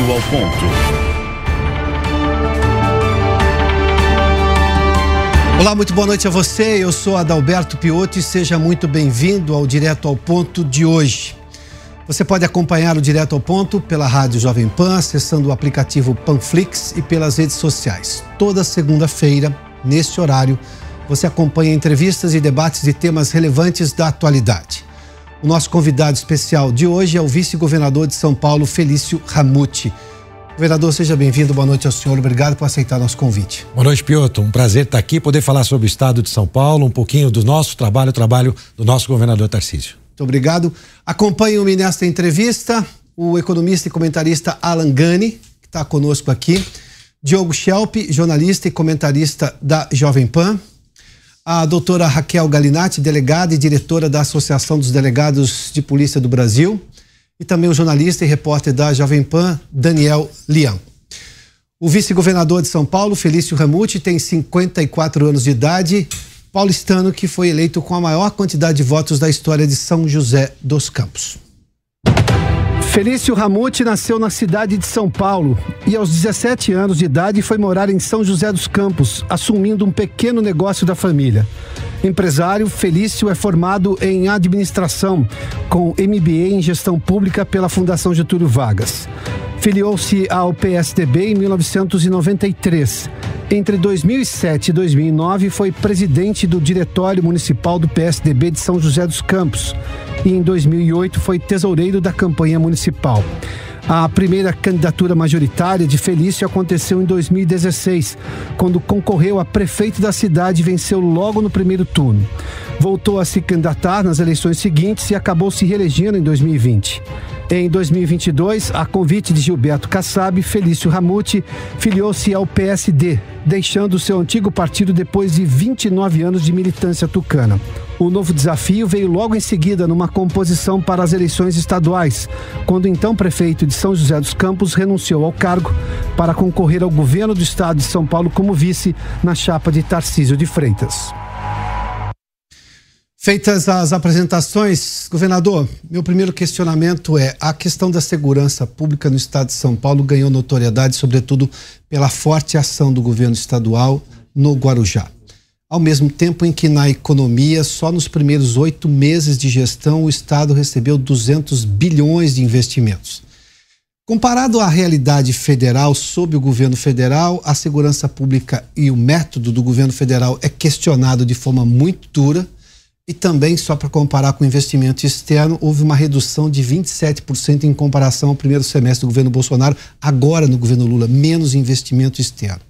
ao ponto. Olá, muito boa noite a você. Eu sou Adalberto Piotti e seja muito bem-vindo ao Direto ao Ponto de hoje. Você pode acompanhar o Direto ao Ponto pela Rádio Jovem Pan, acessando o aplicativo Panflix e pelas redes sociais. Toda segunda-feira, neste horário, você acompanha entrevistas e debates de temas relevantes da atualidade. O nosso convidado especial de hoje é o vice-governador de São Paulo, Felício Ramuti. Governador, seja bem-vindo. Boa noite ao senhor. Obrigado por aceitar nosso convite. Boa noite, Piotr. Um prazer estar aqui, poder falar sobre o estado de São Paulo, um pouquinho do nosso trabalho, o trabalho do nosso governador Tarcísio. Muito obrigado. Acompanhe-me nesta entrevista o economista e comentarista Alan Gani, que está conosco aqui. Diogo Schelp, jornalista e comentarista da Jovem Pan a doutora Raquel Galinatti, delegada e diretora da Associação dos Delegados de Polícia do Brasil, e também o jornalista e repórter da Jovem Pan, Daniel Lião. O vice-governador de São Paulo, Felício Ramuti, tem 54 anos de idade, paulistano que foi eleito com a maior quantidade de votos da história de São José dos Campos. Felício Ramute nasceu na cidade de São Paulo e aos 17 anos de idade foi morar em São José dos Campos, assumindo um pequeno negócio da família. Empresário, Felício é formado em administração, com MBA em gestão pública pela Fundação Getúlio Vargas. Filiou-se ao PSDB em 1993. Entre 2007 e 2009 foi presidente do Diretório Municipal do PSDB de São José dos Campos e em 2008 foi tesoureiro da campanha municipal. A primeira candidatura majoritária de Felício aconteceu em 2016, quando concorreu a prefeito da cidade e venceu logo no primeiro turno. Voltou a se candidatar nas eleições seguintes e acabou se reelegendo em 2020. Em 2022, a convite de Gilberto Kassab, Felício Ramute filiou-se ao PSD, deixando seu antigo partido depois de 29 anos de militância tucana. O novo desafio veio logo em seguida numa composição para as eleições estaduais, quando o então prefeito de São José dos Campos renunciou ao cargo para concorrer ao governo do estado de São Paulo como vice na chapa de Tarcísio de Freitas. Feitas as apresentações, governador, meu primeiro questionamento é: a questão da segurança pública no estado de São Paulo ganhou notoriedade, sobretudo pela forte ação do governo estadual no Guarujá. Ao mesmo tempo em que na economia, só nos primeiros oito meses de gestão, o Estado recebeu 200 bilhões de investimentos. Comparado à realidade federal sob o governo federal, a segurança pública e o método do governo federal é questionado de forma muito dura e também, só para comparar com o investimento externo, houve uma redução de 27% em comparação ao primeiro semestre do governo Bolsonaro, agora no governo Lula, menos investimento externo.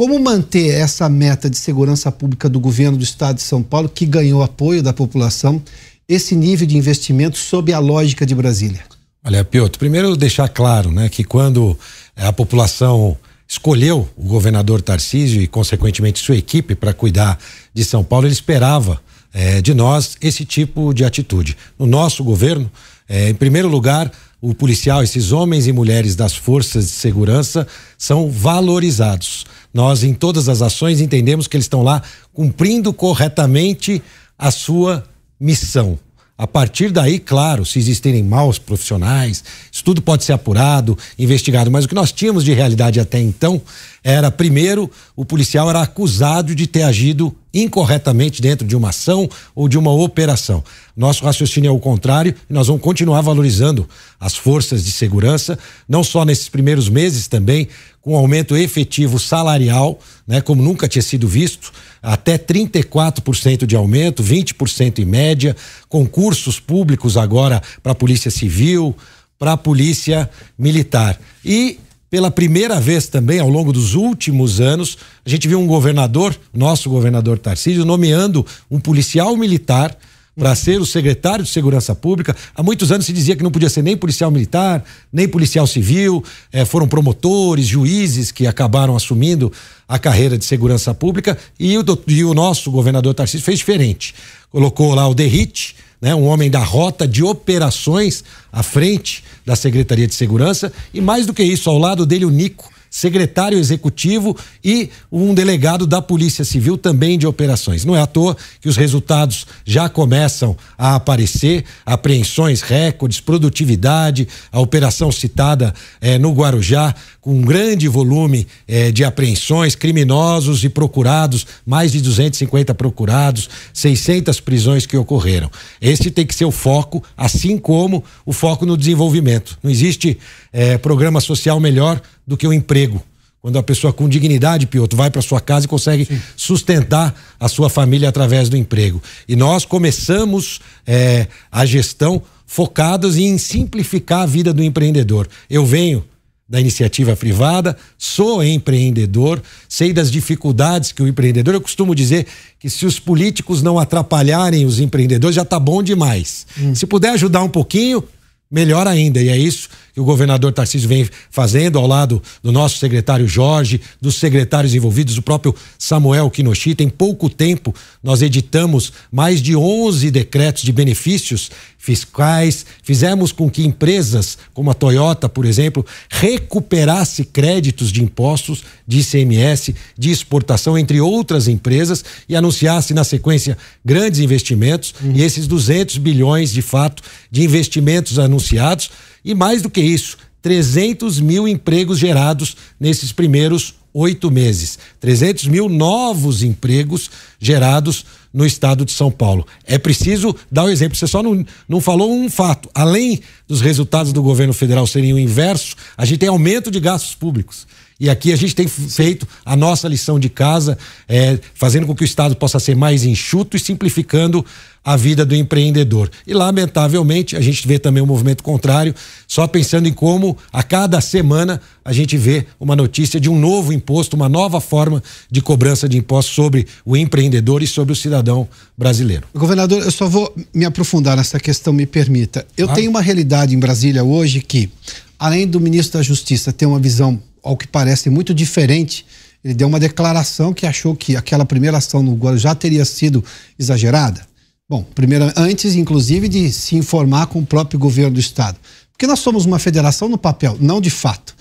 Como manter essa meta de segurança pública do governo do estado de São Paulo, que ganhou apoio da população, esse nível de investimento sob a lógica de Brasília? Olha, Piotr, primeiro deixar claro né, que quando a população escolheu o governador Tarcísio e, consequentemente, sua equipe para cuidar de São Paulo, ele esperava é, de nós esse tipo de atitude. No nosso governo, é, em primeiro lugar, o policial, esses homens e mulheres das forças de segurança são valorizados. Nós, em todas as ações, entendemos que eles estão lá cumprindo corretamente a sua missão. A partir daí, claro, se existirem maus profissionais, isso tudo pode ser apurado, investigado, mas o que nós tínhamos de realidade até então era, primeiro, o policial era acusado de ter agido incorretamente dentro de uma ação ou de uma operação. Nosso raciocínio é o contrário e nós vamos continuar valorizando as forças de segurança, não só nesses primeiros meses também, com aumento efetivo salarial, né, como nunca tinha sido visto, até 34% de aumento, 20% em média, concursos públicos agora para a Polícia Civil, para a Polícia Militar. E pela primeira vez também ao longo dos últimos anos, a gente viu um governador, nosso governador Tarcísio, nomeando um policial militar para ser o secretário de Segurança Pública. Há muitos anos se dizia que não podia ser nem policial militar, nem policial civil. Eh, foram promotores, juízes que acabaram assumindo a carreira de segurança pública e o, e o nosso governador Tarcísio fez diferente. Colocou lá o Derrite, né, um homem da rota de operações à frente da Secretaria de Segurança e mais do que isso, ao lado dele o Nico, secretário executivo e um delegado da Polícia Civil também de operações. Não é à toa que os resultados já começam a aparecer, apreensões, recordes, produtividade, a operação citada eh, no Guarujá, com um grande volume eh, de apreensões, criminosos e procurados, mais de 250 procurados, 600 prisões que ocorreram. Esse tem que ser o foco, assim como o foco no desenvolvimento. Não existe eh, programa social melhor do que o emprego. Quando a pessoa com dignidade, Piotr, vai para sua casa e consegue Sim. sustentar a sua família através do emprego. E nós começamos é, a gestão focados em simplificar a vida do empreendedor. Eu venho da iniciativa privada, sou empreendedor, sei das dificuldades que o empreendedor. Eu costumo dizer que se os políticos não atrapalharem os empreendedores, já está bom demais. Hum. Se puder ajudar um pouquinho, melhor ainda. E é isso que o governador Tarcísio vem fazendo ao lado do nosso secretário Jorge, dos secretários envolvidos, o próprio Samuel Kinoshita. Em pouco tempo, nós editamos mais de 11 decretos de benefícios fiscais, fizemos com que empresas como a Toyota, por exemplo, recuperasse créditos de impostos de ICMS, de exportação, entre outras empresas, e anunciasse na sequência grandes investimentos, uhum. e esses 200 bilhões, de fato, de investimentos anunciados e mais do que isso, 300 mil empregos gerados nesses primeiros oito meses. 300 mil novos empregos gerados no estado de São Paulo. É preciso dar o um exemplo. Você só não, não falou um fato. Além dos resultados do governo federal serem o inverso, a gente tem aumento de gastos públicos. E aqui a gente tem feito a nossa lição de casa, é, fazendo com que o Estado possa ser mais enxuto e simplificando a vida do empreendedor. E, lamentavelmente, a gente vê também um movimento contrário, só pensando em como, a cada semana, a gente vê uma notícia de um novo imposto, uma nova forma de cobrança de impostos sobre o empreendedor e sobre o cidadão brasileiro. Governador, eu só vou me aprofundar nessa questão, me permita. Eu tenho uma realidade em Brasília hoje que, além do ministro da Justiça ter uma visão ao que parece muito diferente. Ele deu uma declaração que achou que aquela primeira ação no Guarujá teria sido exagerada. Bom, primeiro, antes, inclusive, de se informar com o próprio governo do Estado. Porque nós somos uma federação no papel, não de fato.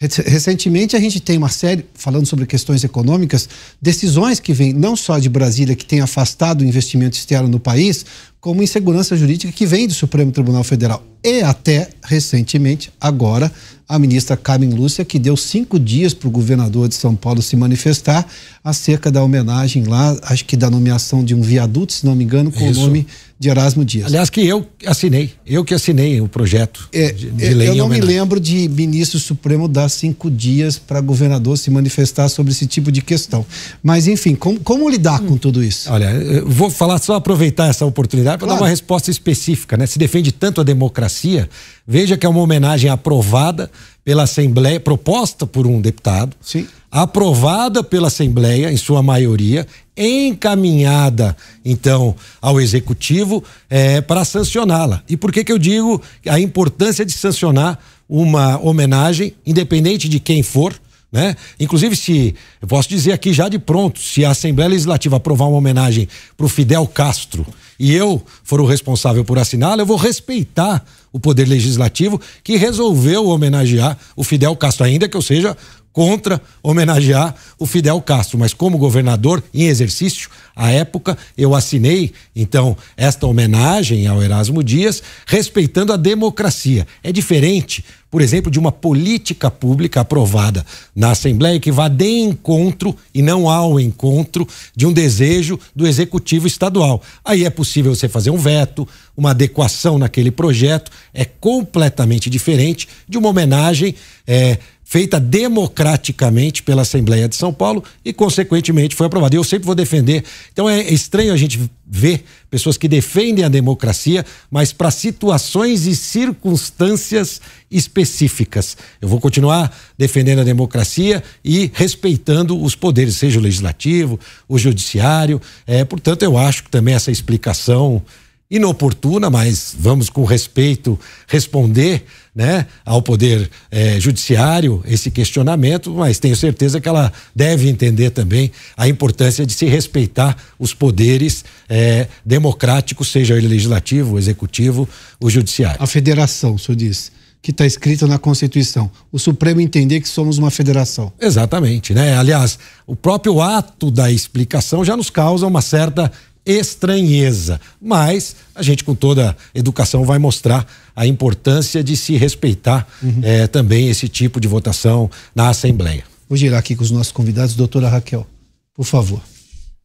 Recentemente a gente tem uma série, falando sobre questões econômicas, decisões que vêm não só de Brasília, que tem afastado o investimento externo no país, como insegurança jurídica que vem do Supremo Tribunal Federal. E até recentemente, agora, a ministra Carmen Lúcia, que deu cinco dias para o governador de São Paulo se manifestar acerca da homenagem lá, acho que da nomeação de um viaduto, se não me engano, com Isso. o nome de Erasmo Dias. Aliás, que eu assinei, eu que assinei o projeto é, de, de lei. Eu não me lembro de ministro supremo dar cinco dias para governador se manifestar sobre esse tipo de questão. Mas, enfim, como, como lidar hum. com tudo isso? Olha, eu vou falar só aproveitar essa oportunidade para claro. dar uma resposta específica, né? Se defende tanto a democracia, veja que é uma homenagem aprovada pela Assembleia, proposta por um deputado. Sim aprovada pela Assembleia, em sua maioria, encaminhada, então, ao Executivo é, para sancioná-la. E por que, que eu digo a importância de sancionar uma homenagem, independente de quem for? Né? Inclusive, se eu posso dizer aqui já de pronto, se a Assembleia Legislativa aprovar uma homenagem para o Fidel Castro e eu for o responsável por assiná-la, eu vou respeitar o Poder Legislativo que resolveu homenagear o Fidel Castro, ainda que eu seja contra homenagear o Fidel Castro, mas como governador em exercício, à época eu assinei então esta homenagem ao Erasmo Dias, respeitando a democracia. É diferente, por exemplo, de uma política pública aprovada na Assembleia que vá de encontro e não ao encontro de um desejo do executivo estadual. Aí é possível você fazer um veto, uma adequação naquele projeto, é completamente diferente de uma homenagem é, feita democraticamente pela Assembleia de São Paulo e, consequentemente, foi aprovada. Eu sempre vou defender. Então é estranho a gente ver pessoas que defendem a democracia, mas para situações e circunstâncias específicas. Eu vou continuar defendendo a democracia e respeitando os poderes, seja o legislativo, o judiciário. É, portanto, eu acho que também essa explicação inoportuna, mas vamos com respeito responder né, ao Poder eh, Judiciário esse questionamento, mas tenho certeza que ela deve entender também a importância de se respeitar os poderes eh, democráticos, seja ele legislativo, o executivo, o judiciário. A federação, o senhor diz que está escrito na Constituição. O Supremo entender que somos uma federação. Exatamente, né? Aliás, o próprio ato da explicação já nos causa uma certa estranheza, mas a gente com toda educação vai mostrar a importância de se respeitar uhum. é, também esse tipo de votação na Assembleia. Vou girar aqui com os nossos convidados, doutora Raquel, por favor.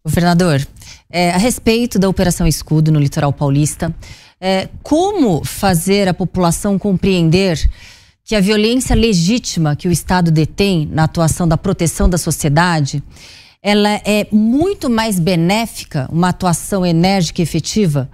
Governador, é, a respeito da Operação Escudo no litoral paulista, é, como fazer a população compreender que a violência legítima que o Estado detém na atuação da proteção da sociedade ela é muito mais benéfica, uma atuação enérgica e efetiva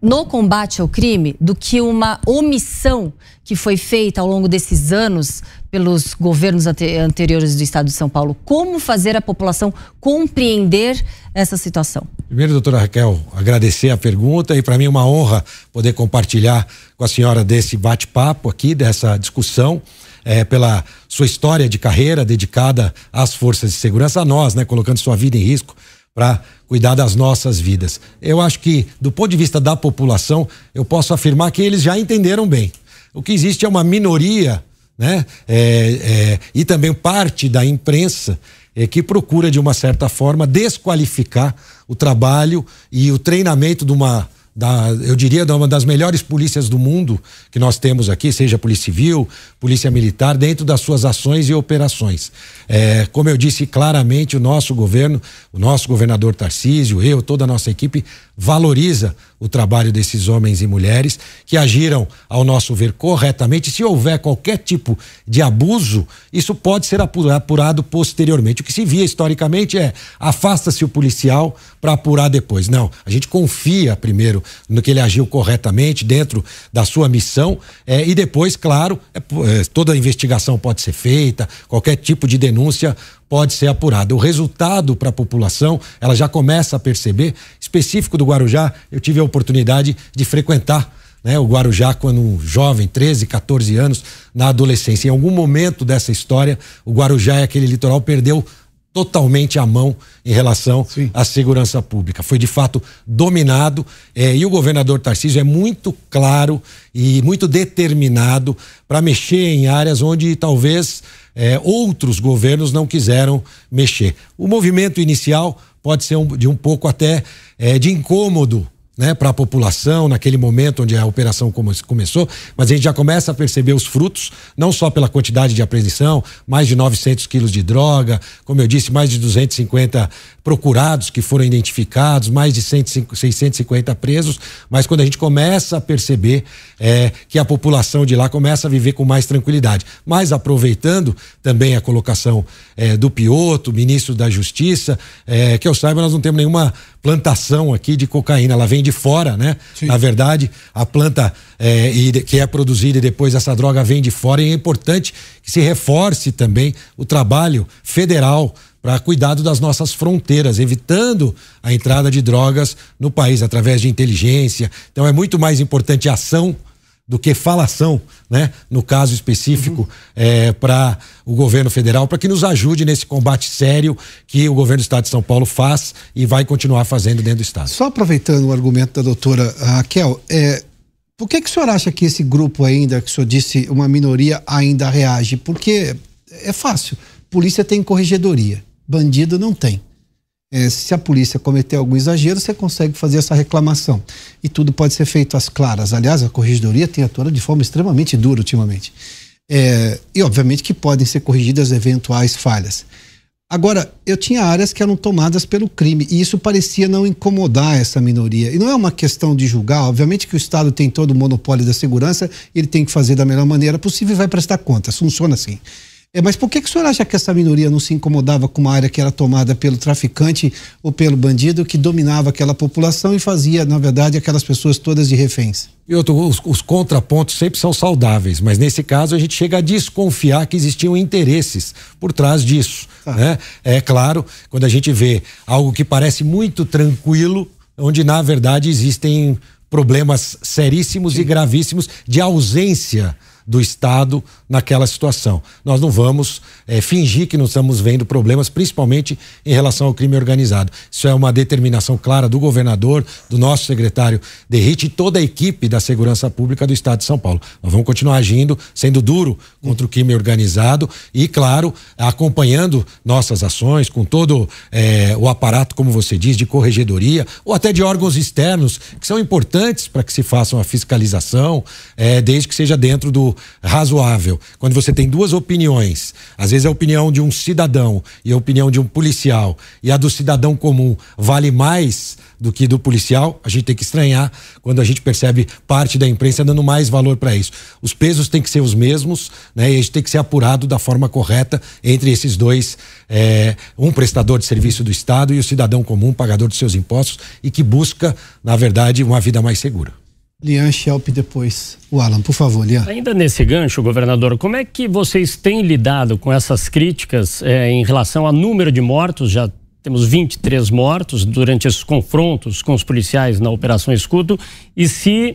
no combate ao crime do que uma omissão que foi feita ao longo desses anos pelos governos anteriores do Estado de São Paulo. Como fazer a população compreender essa situação? Primeiro, doutora Raquel, agradecer a pergunta e para mim é uma honra poder compartilhar com a senhora desse bate-papo aqui, dessa discussão é, pela sua história de carreira dedicada às forças de segurança, a nós, né, colocando sua vida em risco para cuidar das nossas vidas. Eu acho que, do ponto de vista da população, eu posso afirmar que eles já entenderam bem. O que existe é uma minoria, né, é, é, e também parte da imprensa é, que procura, de uma certa forma, desqualificar o trabalho e o treinamento de uma da, eu diria, de uma das melhores polícias do mundo que nós temos aqui, seja Polícia Civil, Polícia Militar, dentro das suas ações e operações. É, como eu disse claramente, o nosso governo, o nosso governador Tarcísio, eu, toda a nossa equipe, valoriza o trabalho desses homens e mulheres que agiram, ao nosso ver, corretamente. Se houver qualquer tipo de abuso, isso pode ser apurado posteriormente. O que se via historicamente é afasta-se o policial para apurar depois. Não, a gente confia primeiro no que ele agiu corretamente dentro da sua missão é, e depois, claro, é, é, toda a investigação pode ser feita, qualquer tipo de denúncia pode ser apurada. O resultado para a população, ela já começa a perceber. Específico do Guarujá, eu tive a oportunidade de frequentar né, o Guarujá quando jovem, 13, 14 anos, na adolescência. Em algum momento dessa história, o Guarujá e aquele litoral perdeu totalmente a mão em relação Sim. à segurança pública. Foi de fato dominado eh, e o governador Tarcísio é muito claro e muito determinado para mexer em áreas onde talvez é, outros governos não quiseram mexer. O movimento inicial pode ser um, de um pouco até é, de incômodo né, para a população naquele momento onde a operação começou, mas a gente já começa a perceber os frutos, não só pela quantidade de apreensão, mais de 900 quilos de droga, como eu disse, mais de 250 procurados que foram identificados, mais de 105, 650 presos, mas quando a gente começa a perceber é, que a população de lá começa a viver com mais tranquilidade. Mas aproveitando também a colocação é, do Pioto, ministro da Justiça, é, que eu saiba, nós não temos nenhuma plantação aqui de cocaína, ela vem de fora, né? Sim. Na verdade, a planta é, que é produzida e depois essa droga vem de fora e é importante que se reforce também o trabalho federal para cuidado das nossas fronteiras, evitando a entrada de drogas no país através de inteligência. Então é muito mais importante a ação do que falação, né? No caso específico, uhum. é, para o governo federal, para que nos ajude nesse combate sério que o governo do Estado de São Paulo faz e vai continuar fazendo dentro do Estado. Só aproveitando o argumento da doutora Raquel, é, por que, que o senhor acha que esse grupo ainda, que o senhor disse, uma minoria ainda reage? Porque é fácil. Polícia tem corregedoria. Bandido não tem. É, se a polícia cometer algum exagero, você consegue fazer essa reclamação. E tudo pode ser feito às claras. Aliás, a corregedoria tem atuado de forma extremamente dura ultimamente. É, e, obviamente, que podem ser corrigidas eventuais falhas. Agora, eu tinha áreas que eram tomadas pelo crime e isso parecia não incomodar essa minoria. E não é uma questão de julgar, obviamente que o Estado tem todo o monopólio da segurança, ele tem que fazer da melhor maneira possível e vai prestar contas. Funciona assim. É, mas por que, que o senhor acha que essa minoria não se incomodava com uma área que era tomada pelo traficante ou pelo bandido que dominava aquela população e fazia, na verdade, aquelas pessoas todas de reféns? E outro, os, os, contrapontos sempre são saudáveis, mas nesse caso a gente chega a desconfiar que existiam interesses por trás disso. Ah. Né? É claro, quando a gente vê algo que parece muito tranquilo, onde na verdade existem problemas seríssimos Sim. e gravíssimos de ausência do Estado naquela situação. Nós não vamos é, fingir que não estamos vendo problemas, principalmente em relação ao crime organizado. Isso é uma determinação clara do governador, do nosso secretário Derrite e toda a equipe da segurança pública do Estado de São Paulo. Nós vamos continuar agindo, sendo duro contra o crime organizado e, claro, acompanhando nossas ações com todo é, o aparato, como você diz, de corregedoria ou até de órgãos externos que são importantes para que se faça uma fiscalização, é, desde que seja dentro do razoável. Quando você tem duas opiniões, às vezes a opinião de um cidadão e a opinião de um policial, e a do cidadão comum vale mais do que do policial, a gente tem que estranhar quando a gente percebe parte da imprensa dando mais valor para isso. Os pesos têm que ser os mesmos, né? E a gente tem que ser apurado da forma correta entre esses dois, é, um prestador de serviço do Estado e o cidadão comum, pagador dos seus impostos e que busca, na verdade, uma vida mais segura. Lian Schelp depois. O Alan, por favor, Lian. Ainda nesse gancho, governador, como é que vocês têm lidado com essas críticas é, em relação ao número de mortos? Já temos 23 mortos durante esses confrontos com os policiais na Operação Escudo. E se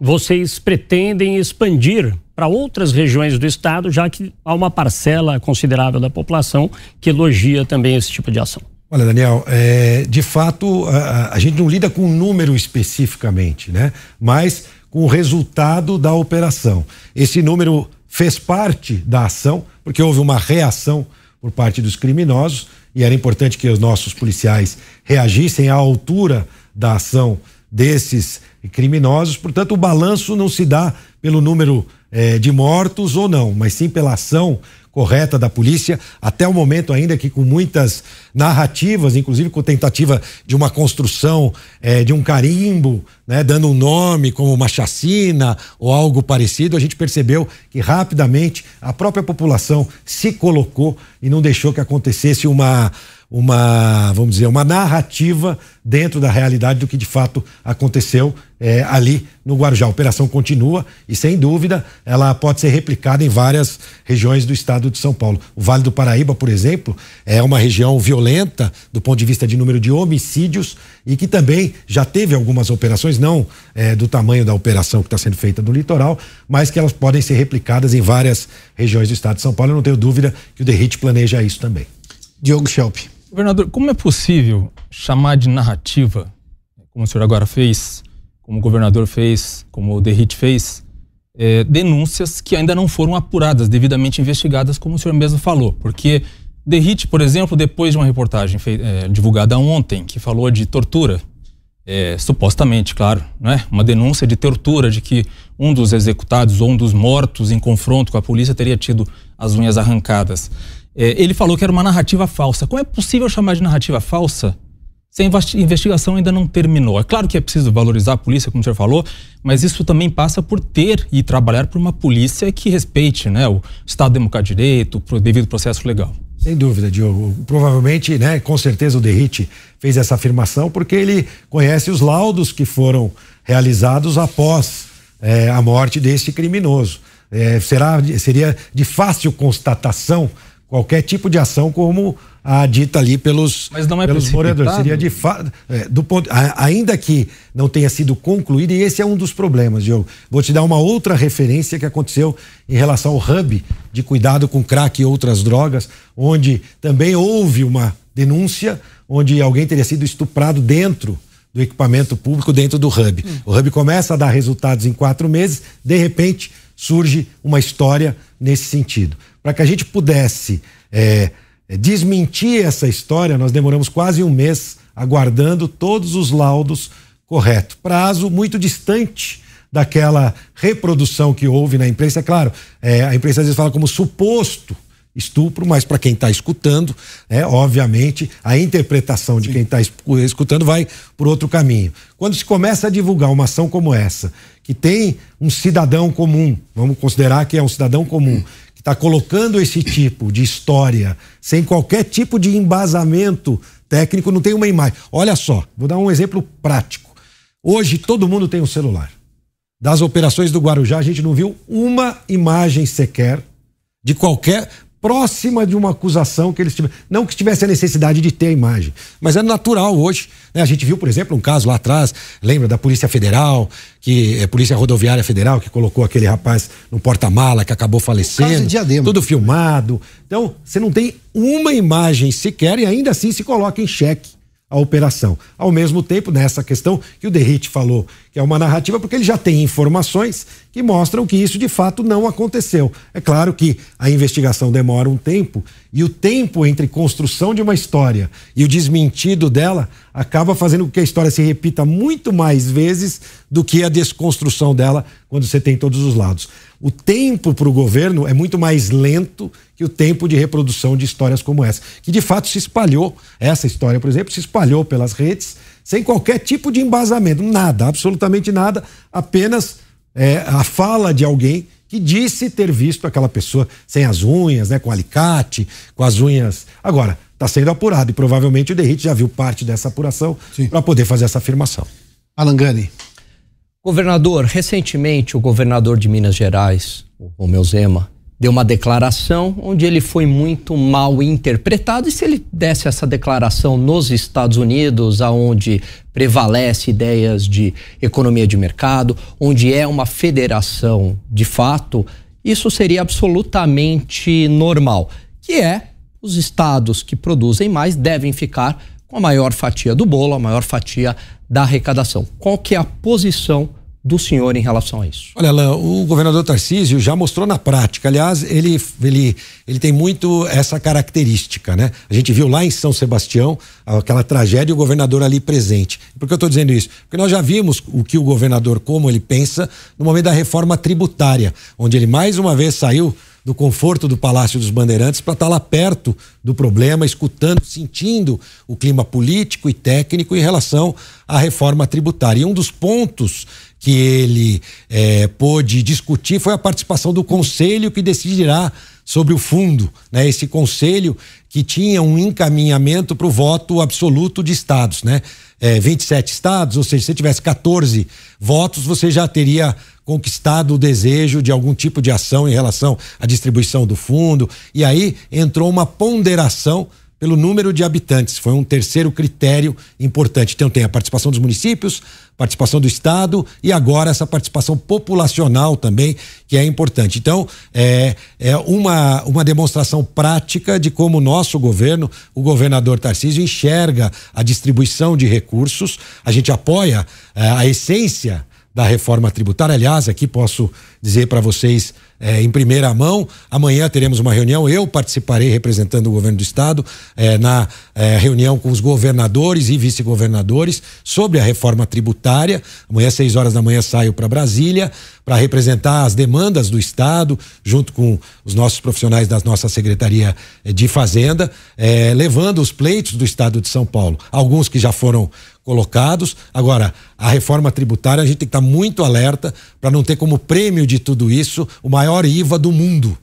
vocês pretendem expandir para outras regiões do estado, já que há uma parcela considerável da população que elogia também esse tipo de ação. Olha, Daniel, é, de fato, a, a, gente não lida com um número especificamente, né? Mas com o resultado da operação. Esse número fez parte da ação, porque houve uma reação por parte dos criminosos e era importante que os nossos policiais reagissem à altura da ação desses criminosos. Portanto, o balanço não se dá pelo número eh, de mortos ou não, mas sim pela ação correta da polícia, até o momento ainda que com muitas narrativas, inclusive com tentativa de uma construção eh, de um carimbo, né, dando um nome como uma chacina ou algo parecido, a gente percebeu que rapidamente a própria população se colocou e não deixou que acontecesse uma uma, vamos dizer, uma narrativa dentro da realidade do que de fato aconteceu é, ali no Guarujá. A operação continua e, sem dúvida, ela pode ser replicada em várias regiões do estado de São Paulo. O Vale do Paraíba, por exemplo, é uma região violenta do ponto de vista de número de homicídios e que também já teve algumas operações, não é, do tamanho da operação que está sendo feita no litoral, mas que elas podem ser replicadas em várias regiões do estado de São Paulo. Eu não tenho dúvida que o Derrite planeja isso também. Diogo Schelp. Governador, como é possível chamar de narrativa, como o senhor agora fez, como o governador fez, como o Derrite fez, é, denúncias que ainda não foram apuradas, devidamente investigadas, como o senhor mesmo falou? Porque Derrite, por exemplo, depois de uma reportagem é, divulgada ontem, que falou de tortura, é, supostamente, claro, né? uma denúncia de tortura, de que um dos executados ou um dos mortos em confronto com a polícia teria tido as unhas arrancadas. É, ele falou que era uma narrativa falsa. Como é possível chamar de narrativa falsa se a investigação ainda não terminou? É claro que é preciso valorizar a polícia, como o senhor falou, mas isso também passa por ter e trabalhar por uma polícia que respeite né, o Estado Democrático de Direito, o devido processo legal. Sem dúvida, Diogo. Provavelmente, né, com certeza o Derrite fez essa afirmação porque ele conhece os laudos que foram realizados após é, a morte desse criminoso. É, será, seria de fácil constatação qualquer tipo de ação como a dita ali pelos, Mas não é pelos moradores. Seria de fato, é, do ponto, a, ainda que não tenha sido concluído, e esse é um dos problemas, Diogo. Vou te dar uma outra referência que aconteceu em relação ao hub de cuidado com crack e outras drogas, onde também houve uma denúncia onde alguém teria sido estuprado dentro do equipamento público, dentro do hub. Hum. O hub começa a dar resultados em quatro meses, de repente surge uma história nesse sentido. Para que a gente pudesse é, desmentir essa história, nós demoramos quase um mês aguardando todos os laudos corretos. Prazo muito distante daquela reprodução que houve na imprensa. É claro, é, a imprensa às vezes fala como suposto estupro, mas para quem está escutando, é, obviamente, a interpretação de quem está escutando vai por outro caminho. Quando se começa a divulgar uma ação como essa, que tem um cidadão comum, vamos considerar que é um cidadão comum, que está colocando esse tipo de história sem qualquer tipo de embasamento técnico, não tem uma imagem. Olha só, vou dar um exemplo prático. Hoje todo mundo tem um celular. Das operações do Guarujá, a gente não viu uma imagem sequer de qualquer próxima de uma acusação que eles tiveram. Não que tivesse a necessidade de ter a imagem, mas é natural hoje. Né? A gente viu, por exemplo, um caso lá atrás, lembra da Polícia Federal, que é Polícia Rodoviária Federal, que colocou aquele rapaz no porta-mala que acabou falecendo. De tudo filmado. Então, você não tem uma imagem sequer e ainda assim se coloca em xeque a operação. Ao mesmo tempo, nessa questão que o Derrite falou, que é uma narrativa, porque ele já tem informações que mostram que isso de fato não aconteceu. É claro que a investigação demora um tempo e o tempo entre construção de uma história e o desmentido dela acaba fazendo com que a história se repita muito mais vezes do que a desconstrução dela quando você tem todos os lados. O tempo para o governo é muito mais lento que o tempo de reprodução de histórias como essa, que de fato se espalhou. Essa história, por exemplo, se espalhou pelas redes sem qualquer tipo de embasamento, nada, absolutamente nada, apenas é, a fala de alguém que disse ter visto aquela pessoa sem as unhas, né, com alicate, com as unhas. Agora, está sendo apurado e provavelmente o Derrite já viu parte dessa apuração para poder fazer essa afirmação. Alangani. Governador, recentemente o governador de Minas Gerais, o Romeu Zema, deu uma declaração onde ele foi muito mal interpretado. E se ele desse essa declaração nos Estados Unidos, aonde prevalece ideias de economia de mercado, onde é uma federação de fato, isso seria absolutamente normal, que é os estados que produzem mais devem ficar com a maior fatia do bolo, a maior fatia da arrecadação. Qual que é a posição do senhor em relação a isso? Olha, Alain, o governador Tarcísio já mostrou na prática. Aliás, ele, ele, ele tem muito essa característica, né? A gente viu lá em São Sebastião aquela tragédia e o governador ali presente. Por que eu estou dizendo isso? Porque nós já vimos o que o governador, como ele pensa, no momento da reforma tributária, onde ele mais uma vez saiu do conforto do Palácio dos Bandeirantes para estar tá lá perto do problema, escutando, sentindo o clima político e técnico em relação à reforma tributária. E um dos pontos que ele é, pôde discutir foi a participação do conselho que decidirá sobre o fundo, né? Esse conselho que tinha um encaminhamento para o voto absoluto de estados, né? É, 27 estados, ou seja, se tivesse 14 votos, você já teria conquistado o desejo de algum tipo de ação em relação à distribuição do fundo. E aí entrou uma ponderação pelo número de habitantes. Foi um terceiro critério importante. Então tem a participação dos municípios, participação do Estado e agora essa participação populacional também, que é importante. Então, é, é uma, uma demonstração prática de como o nosso governo, o governador Tarcísio, enxerga a distribuição de recursos. A gente apoia é, a essência da reforma tributária. Aliás, aqui posso dizer para vocês é, em primeira mão. Amanhã teremos uma reunião. Eu participarei representando o governo do estado é, na é, reunião com os governadores e vice-governadores sobre a reforma tributária. Amanhã, às seis horas da manhã, saio para Brasília para representar as demandas do estado, junto com os nossos profissionais da nossa secretaria de Fazenda, é, levando os pleitos do estado de São Paulo. Alguns que já foram colocados. Agora, a reforma tributária, a gente tem que estar muito alerta para não ter como prêmio de tudo isso o maior IVA do mundo,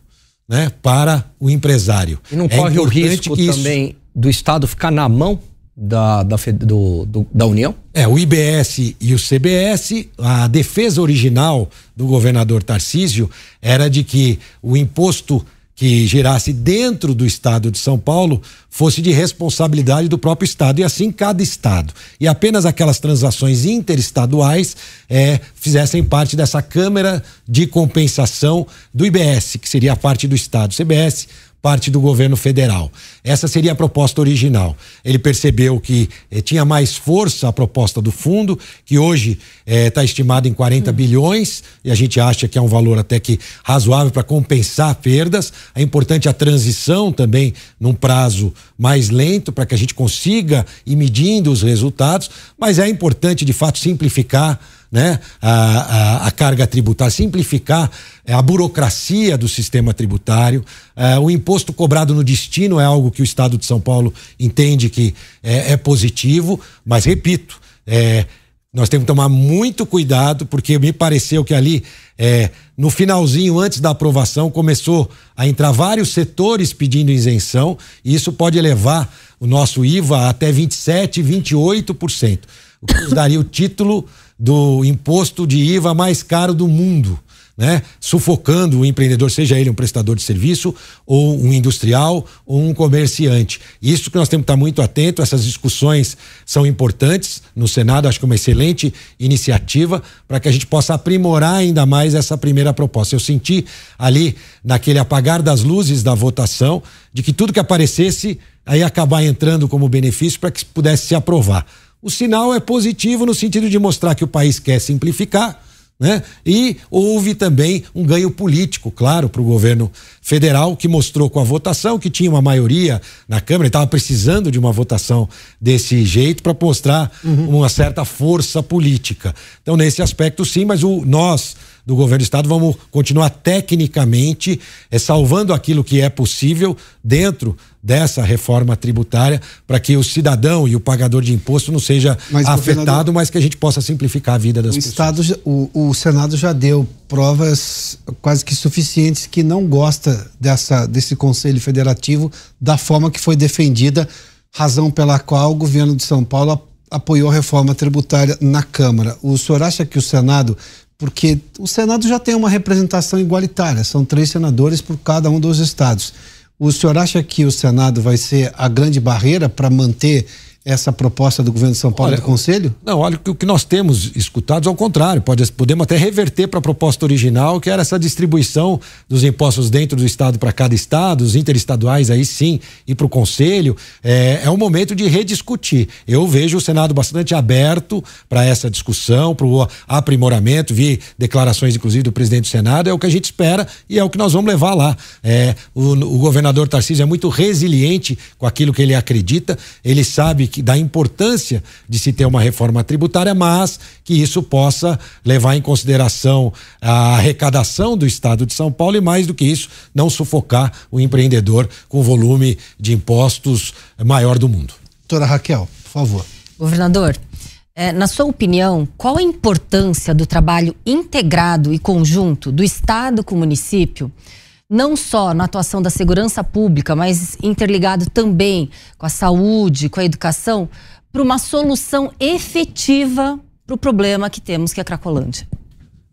né, para o empresário. E não é corre o risco também isso... do Estado ficar na mão da, da, do, do, da União? É, o IBS e o CBS, a defesa original do governador Tarcísio era de que o imposto que girasse dentro do estado de São Paulo fosse de responsabilidade do próprio estado e assim cada estado. E apenas aquelas transações interestaduais é, fizessem parte dessa câmara de compensação do IBS que seria a parte do estado CBS parte do governo federal. Essa seria a proposta original. Ele percebeu que eh, tinha mais força a proposta do fundo, que hoje está eh, estimado em 40 bilhões, e a gente acha que é um valor até que razoável para compensar perdas. É importante a transição também num prazo mais lento para que a gente consiga ir medindo os resultados, mas é importante de fato simplificar né, a, a, a carga tributária, simplificar é, a burocracia do sistema tributário. É, o imposto cobrado no destino é algo que o Estado de São Paulo entende que é, é positivo, mas repito, é, nós temos que tomar muito cuidado, porque me pareceu que ali, é, no finalzinho, antes da aprovação, começou a entrar vários setores pedindo isenção, e isso pode levar o nosso IVA até 27%, 28%, o que nos daria o título do imposto de IVA mais caro do mundo né? Sufocando o empreendedor, seja ele um prestador de serviço, ou um industrial, ou um comerciante. Isso que nós temos que estar muito atento, essas discussões são importantes no Senado, acho que é uma excelente iniciativa para que a gente possa aprimorar ainda mais essa primeira proposta. Eu senti ali, naquele apagar das luzes da votação, de que tudo que aparecesse aí acabar entrando como benefício para que pudesse se aprovar. O sinal é positivo no sentido de mostrar que o país quer simplificar né? E houve também um ganho político, claro, para o governo federal, que mostrou com a votação que tinha uma maioria na Câmara, estava precisando de uma votação desse jeito para mostrar uhum. uma certa força política. Então, nesse aspecto, sim, mas o nós do governo do estado, vamos continuar tecnicamente é, salvando aquilo que é possível dentro dessa reforma tributária para que o cidadão e o pagador de imposto não seja mas, afetado, mas que a gente possa simplificar a vida das o pessoas. Estado, o, o Senado já deu provas quase que suficientes que não gosta dessa, desse Conselho Federativo da forma que foi defendida, razão pela qual o governo de São Paulo apoiou a reforma tributária na Câmara. O senhor acha que o Senado porque o Senado já tem uma representação igualitária, são três senadores por cada um dos estados. O senhor acha que o Senado vai ser a grande barreira para manter essa proposta do governo de São Paulo olha, do Conselho? Não, olha, o que nós temos escutado ao contrário, pode, podemos até reverter para a proposta original, que era essa distribuição dos impostos dentro do Estado para cada Estado, os interestaduais aí sim, e para o Conselho. É, é um momento de rediscutir. Eu vejo o Senado bastante aberto para essa discussão, para o aprimoramento, vi declarações, inclusive, do presidente do Senado, é o que a gente espera e é o que nós vamos levar lá. É, o, o governador Tarcísio é muito resiliente com aquilo que ele acredita, ele sabe que, da importância de se ter uma reforma tributária, mas que isso possa levar em consideração a arrecadação do Estado de São Paulo e, mais do que isso, não sufocar o empreendedor com o volume de impostos maior do mundo. Doutora Raquel, por favor. Governador, é, na sua opinião, qual a importância do trabalho integrado e conjunto do Estado com o município? Não só na atuação da segurança pública, mas interligado também com a saúde, com a educação, para uma solução efetiva para o problema que temos, que é a Cracolândia.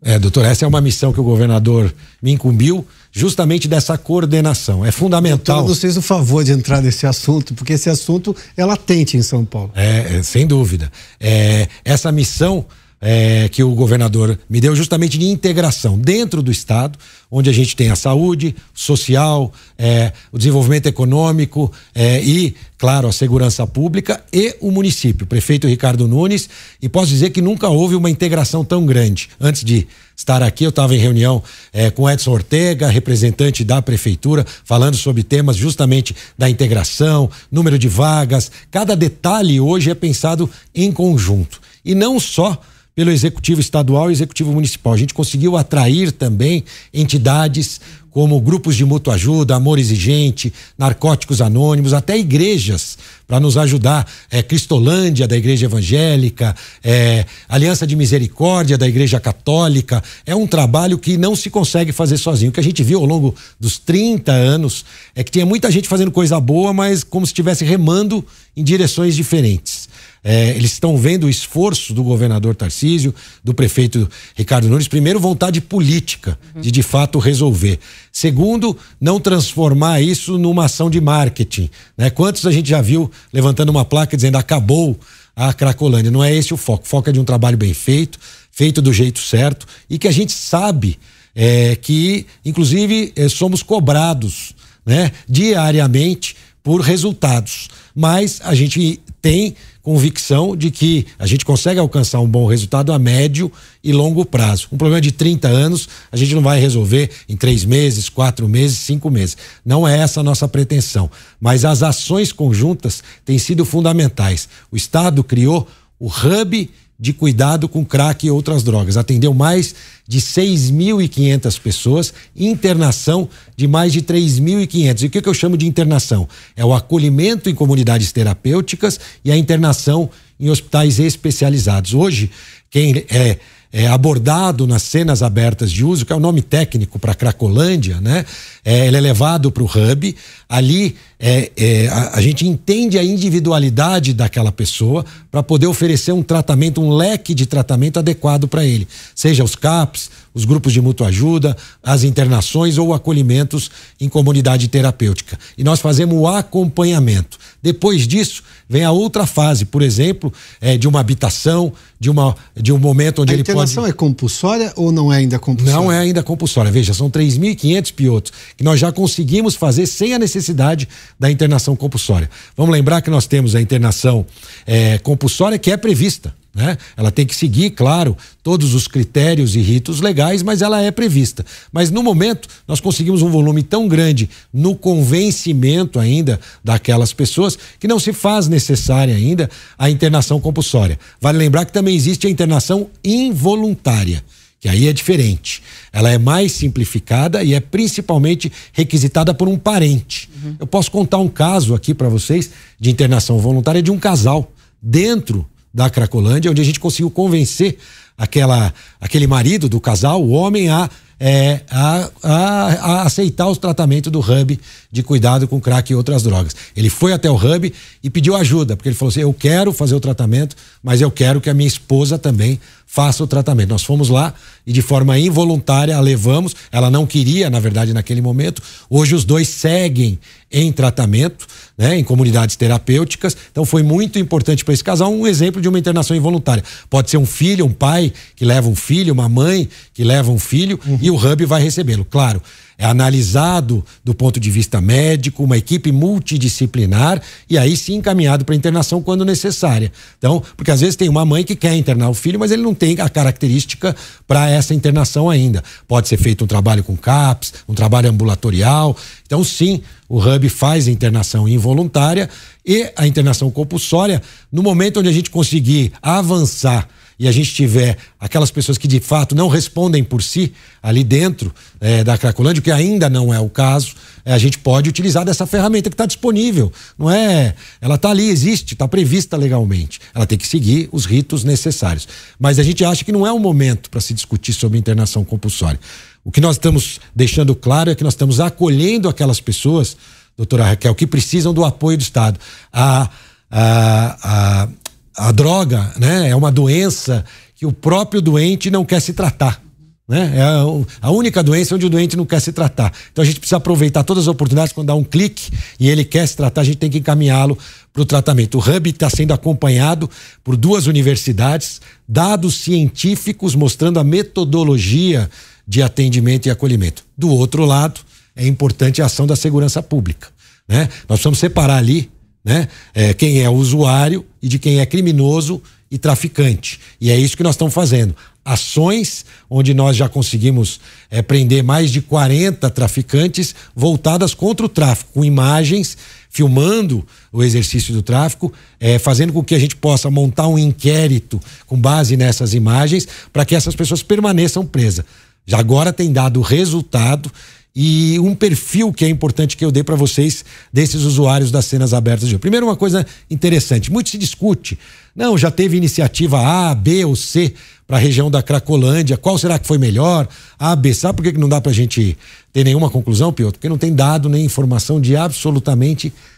É, doutor, essa é uma missão que o governador me incumbiu, justamente dessa coordenação. É fundamental. Doutor, vocês o favor de entrar nesse assunto, porque esse assunto é latente em São Paulo. É, é sem dúvida. É, essa missão é, que o governador me deu justamente de integração dentro do Estado, onde a gente tem a saúde, social, é, o desenvolvimento econômico é, e, claro, a segurança pública e o município, prefeito Ricardo Nunes. E posso dizer que nunca houve uma integração tão grande. Antes de estar aqui, eu estava em reunião é, com Edson Ortega, representante da prefeitura, falando sobre temas justamente da integração, número de vagas. Cada detalhe hoje é pensado em conjunto. E não só pelo executivo estadual e executivo municipal. A gente conseguiu atrair também entidades como grupos de mútua ajuda, Amor Exigente, Narcóticos Anônimos, até igrejas para nos ajudar. É, Cristolândia, da Igreja Evangélica, é, Aliança de Misericórdia, da Igreja Católica. É um trabalho que não se consegue fazer sozinho. O que a gente viu ao longo dos 30 anos é que tinha muita gente fazendo coisa boa, mas como se estivesse remando em direções diferentes. É, eles estão vendo o esforço do governador Tarcísio, do prefeito Ricardo Nunes, primeiro, vontade política de de fato resolver. Segundo, não transformar isso numa ação de marketing. Né? Quantos a gente já viu levantando uma placa dizendo acabou a Cracolândia? Não é esse o foco. O foco é de um trabalho bem feito, feito do jeito certo e que a gente sabe é, que, inclusive, é, somos cobrados né, diariamente por resultados. Mas a gente tem convicção de que a gente consegue alcançar um bom resultado a médio e longo prazo. Um problema de 30 anos a gente não vai resolver em três meses, quatro meses, cinco meses. Não é essa a nossa pretensão. Mas as ações conjuntas têm sido fundamentais. O Estado criou o Hub de cuidado com crack e outras drogas. Atendeu mais de 6.500 pessoas, internação de mais de 3.500. E o que, que eu chamo de internação? É o acolhimento em comunidades terapêuticas e a internação em hospitais especializados. Hoje, quem é é, abordado nas cenas abertas de uso, que é o nome técnico para Cracolândia, né? É, ele é levado para o hub. Ali é, é, a, a, gente entende a individualidade daquela pessoa para poder oferecer um tratamento, um leque de tratamento adequado para ele, seja os CAPs, os grupos de mútua ajuda, as internações ou acolhimentos em comunidade terapêutica. E nós fazemos o acompanhamento. Depois disso, vem a outra fase, por exemplo, é, de uma habitação, de, uma, de um momento onde a ele pode. A internação é compulsória ou não é ainda compulsória? Não é ainda compulsória. Veja, são 3.500 pilotos que nós já conseguimos fazer sem a necessidade da internação compulsória. Vamos lembrar que nós temos a internação é, compulsória que é prevista. Né? Ela tem que seguir, claro, todos os critérios e ritos legais, mas ela é prevista. Mas no momento, nós conseguimos um volume tão grande no convencimento ainda daquelas pessoas que não se faz necessária ainda a internação compulsória. Vale lembrar que também existe a internação involuntária que aí é diferente. Ela é mais simplificada e é principalmente requisitada por um parente. Uhum. Eu posso contar um caso aqui para vocês de internação voluntária de um casal dentro da Cracolândia, onde a gente conseguiu convencer aquela, aquele marido do casal, o homem, a, é, a, a, a, aceitar o tratamento do hub de cuidado com crack e outras drogas. Ele foi até o hub e pediu ajuda, porque ele falou assim: eu quero fazer o tratamento, mas eu quero que a minha esposa também faça o tratamento. Nós fomos lá e de forma involuntária a levamos. Ela não queria, na verdade, naquele momento. Hoje os dois seguem em tratamento, né, em comunidades terapêuticas. Então foi muito importante para esse casal um exemplo de uma internação involuntária. Pode ser um filho, um pai que leva um filho, uma mãe que leva um filho uhum. e o hub vai recebê-lo. Claro, é analisado do ponto de vista médico, uma equipe multidisciplinar e aí sim encaminhado para internação quando necessária. Então, porque às vezes tem uma mãe que quer internar o filho, mas ele não tem a característica para essa internação ainda. Pode ser feito um trabalho com CAPS, um trabalho ambulatorial. Então, sim, o Hub faz a internação involuntária e a internação compulsória no momento onde a gente conseguir avançar e a gente tiver aquelas pessoas que de fato não respondem por si ali dentro é, da Cracolândia, que ainda não é o caso, é, a gente pode utilizar dessa ferramenta que está disponível. Não é? Ela está ali, existe, está prevista legalmente. Ela tem que seguir os ritos necessários. Mas a gente acha que não é o momento para se discutir sobre internação compulsória. O que nós estamos deixando claro é que nós estamos acolhendo aquelas pessoas, doutora Raquel, que precisam do apoio do Estado. A, a, a, a droga né, é uma doença que o próprio doente não quer se tratar. Né? É a, a, única doença onde o doente não quer se tratar. Então a gente precisa aproveitar todas as oportunidades. Quando dá um clique e ele quer se tratar, a gente tem que encaminhá-lo para o tratamento. O Hub está sendo acompanhado por duas universidades, dados científicos mostrando a metodologia de atendimento e acolhimento. Do outro lado, é importante a ação da segurança pública. Né? Nós precisamos separar ali né? É, quem é usuário e de quem é criminoso e traficante. E é isso que nós estamos fazendo. Ações onde nós já conseguimos é, prender mais de 40 traficantes voltadas contra o tráfico, com imagens, filmando o exercício do tráfico, é, fazendo com que a gente possa montar um inquérito com base nessas imagens para que essas pessoas permaneçam presas. Já agora tem dado resultado e um perfil que é importante que eu dei para vocês desses usuários das cenas abertas de hoje. Primeiro, uma coisa interessante: muito se discute. Não, já teve iniciativa A, B ou C para a região da Cracolândia. Qual será que foi melhor? A, B. Sabe por que não dá para a gente ter nenhuma conclusão, Piotr? Porque não tem dado nem informação de absolutamente nada.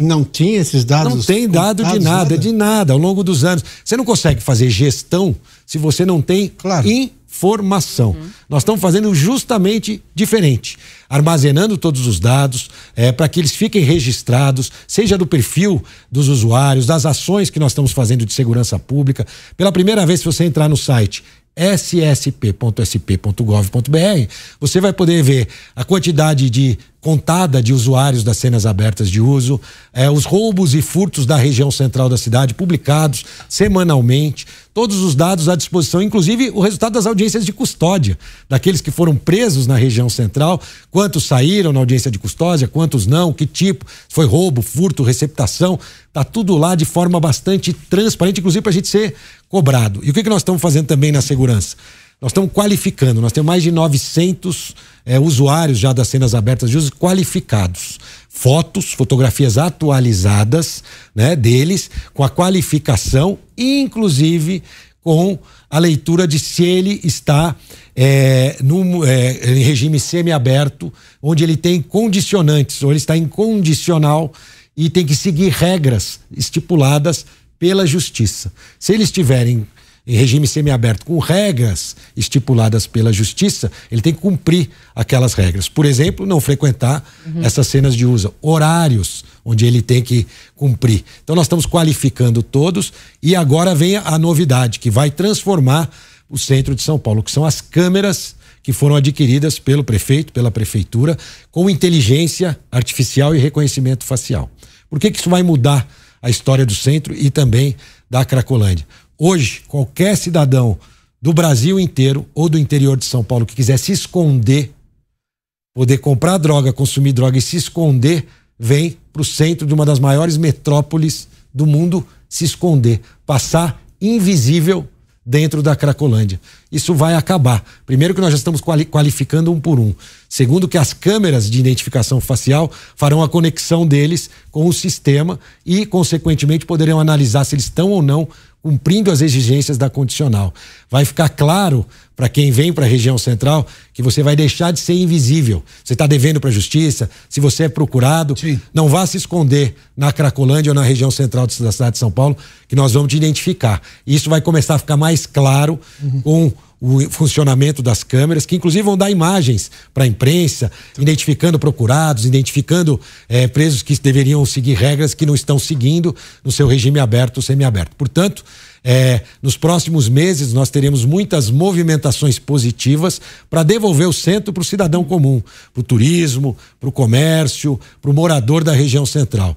Não tinha esses dados? Não tem dado de nada, nada, de nada, ao longo dos anos. Você não consegue fazer gestão se você não tem claro informação. Uhum. Nós estamos fazendo justamente diferente, armazenando todos os dados é, para que eles fiquem registrados, seja do perfil dos usuários, das ações que nós estamos fazendo de segurança pública. Pela primeira vez, se você entrar no site ssp.sp.gov.br, você vai poder ver a quantidade de contada de usuários das cenas abertas de uso, é, os roubos e furtos da região central da cidade publicados semanalmente, todos os dados à disposição, inclusive o resultado das audiências de custódia, daqueles que foram presos na região central, quantos saíram na audiência de custódia, quantos não, que tipo, foi roubo, furto, receptação, tá tudo lá de forma bastante transparente, inclusive para a gente ser cobrado. E o que, que nós estamos fazendo também na segurança? Nós estamos qualificando, nós temos mais de 900 é, usuários já das cenas abertas de uso qualificados. Fotos, fotografias atualizadas né, deles, com a qualificação, inclusive com a leitura de se ele está é, num, é, em regime semiaberto, onde ele tem condicionantes, ou ele está incondicional e tem que seguir regras estipuladas pela justiça. Se eles estiverem em regime semiaberto com regras estipuladas pela justiça, ele tem que cumprir aquelas regras. Por exemplo, não frequentar uhum. essas cenas de uso, horários onde ele tem que cumprir. Então nós estamos qualificando todos e agora vem a novidade que vai transformar o centro de São Paulo, que são as câmeras que foram adquiridas pelo prefeito, pela prefeitura, com inteligência artificial e reconhecimento facial. Por que, que isso vai mudar a história do centro e também da Cracolândia? Hoje, qualquer cidadão do Brasil inteiro ou do interior de São Paulo que quiser se esconder, poder comprar droga, consumir droga e se esconder, vem para o centro de uma das maiores metrópoles do mundo se esconder, passar invisível dentro da Cracolândia. Isso vai acabar. Primeiro que nós já estamos qualificando um por um. Segundo que as câmeras de identificação facial farão a conexão deles com o sistema e, consequentemente, poderão analisar se eles estão ou não cumprindo as exigências da condicional. Vai ficar claro para quem vem para a região central que você vai deixar de ser invisível. Você está devendo para a justiça, se você é procurado, Sim. não vá se esconder na Cracolândia ou na região central da cidade de São Paulo, que nós vamos te identificar. Isso vai começar a ficar mais claro uhum. com o funcionamento das câmeras, que inclusive vão dar imagens para a imprensa, identificando procurados, identificando é, presos que deveriam seguir regras que não estão seguindo no seu regime aberto ou semiaberto. Portanto, é, nos próximos meses nós teremos muitas movimentações positivas para devolver o centro para o cidadão comum, para o turismo, para o comércio, para o morador da região central.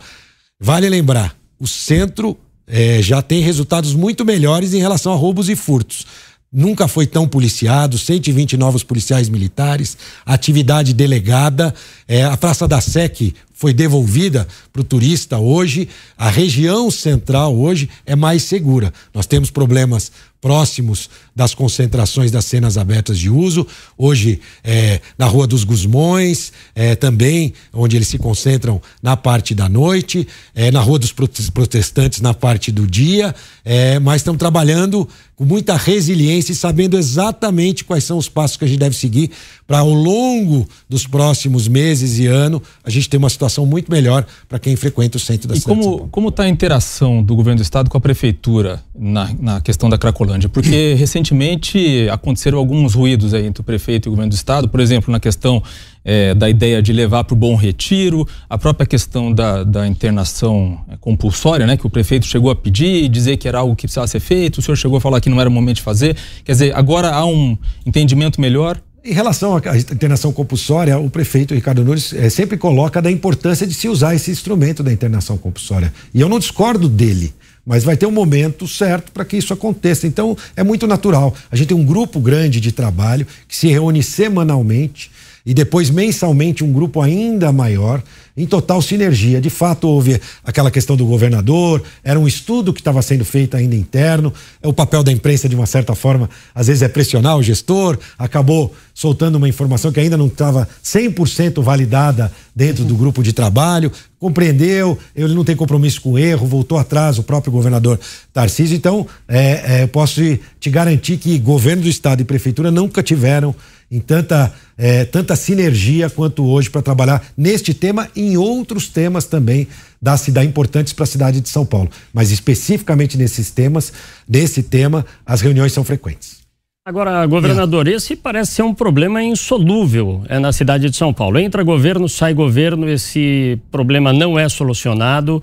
Vale lembrar, o centro é, já tem resultados muito melhores em relação a roubos e furtos nunca foi tão policiado, 120 novos policiais militares, atividade delegada, é, a Praça da Sec foi devolvida para o turista hoje, a região central hoje é mais segura. Nós temos problemas próximos das concentrações das cenas abertas de uso, hoje é, na Rua dos Gusmões, é, também onde eles se concentram na parte da noite, é, na Rua dos Protestantes na parte do dia, é, mas estamos trabalhando com muita resiliência e sabendo exatamente quais são os passos que a gente deve seguir para ao longo dos próximos meses e ano a gente ter uma situação muito melhor para quem frequenta o centro da e cidade. Como como está a interação do governo do estado com a prefeitura na, na questão da Cracolândia? Porque recentemente aconteceram alguns ruídos aí entre o prefeito e o governo do estado, por exemplo, na questão é, da ideia de levar para o bom retiro, a própria questão da, da internação é, compulsória, né, que o prefeito chegou a pedir, dizer que era algo que precisava ser feito, o senhor chegou a falar que não era o momento de fazer. Quer dizer, agora há um entendimento melhor em relação à internação compulsória, o prefeito Ricardo Nunes é, sempre coloca da importância de se usar esse instrumento da internação compulsória. E eu não discordo dele, mas vai ter um momento certo para que isso aconteça. Então, é muito natural. A gente tem um grupo grande de trabalho que se reúne semanalmente e depois mensalmente um grupo ainda maior em total sinergia. De fato, houve aquela questão do governador, era um estudo que estava sendo feito ainda interno. É o papel da imprensa, de uma certa forma, às vezes é pressionar o gestor, acabou soltando uma informação que ainda não estava 100% validada dentro do grupo de trabalho, compreendeu, ele não tem compromisso com o erro, voltou atrás, o próprio governador Tarcísio. Então, é, é, eu posso te garantir que governo do estado e prefeitura nunca tiveram em tanta, é, tanta sinergia quanto hoje para trabalhar neste tema e em outros temas também da cidade importantes para a cidade de São Paulo. Mas especificamente nesses temas, nesse tema, as reuniões são frequentes. Agora, governador, é. esse parece ser um problema insolúvel é, na cidade de São Paulo. Entra governo, sai governo, esse problema não é solucionado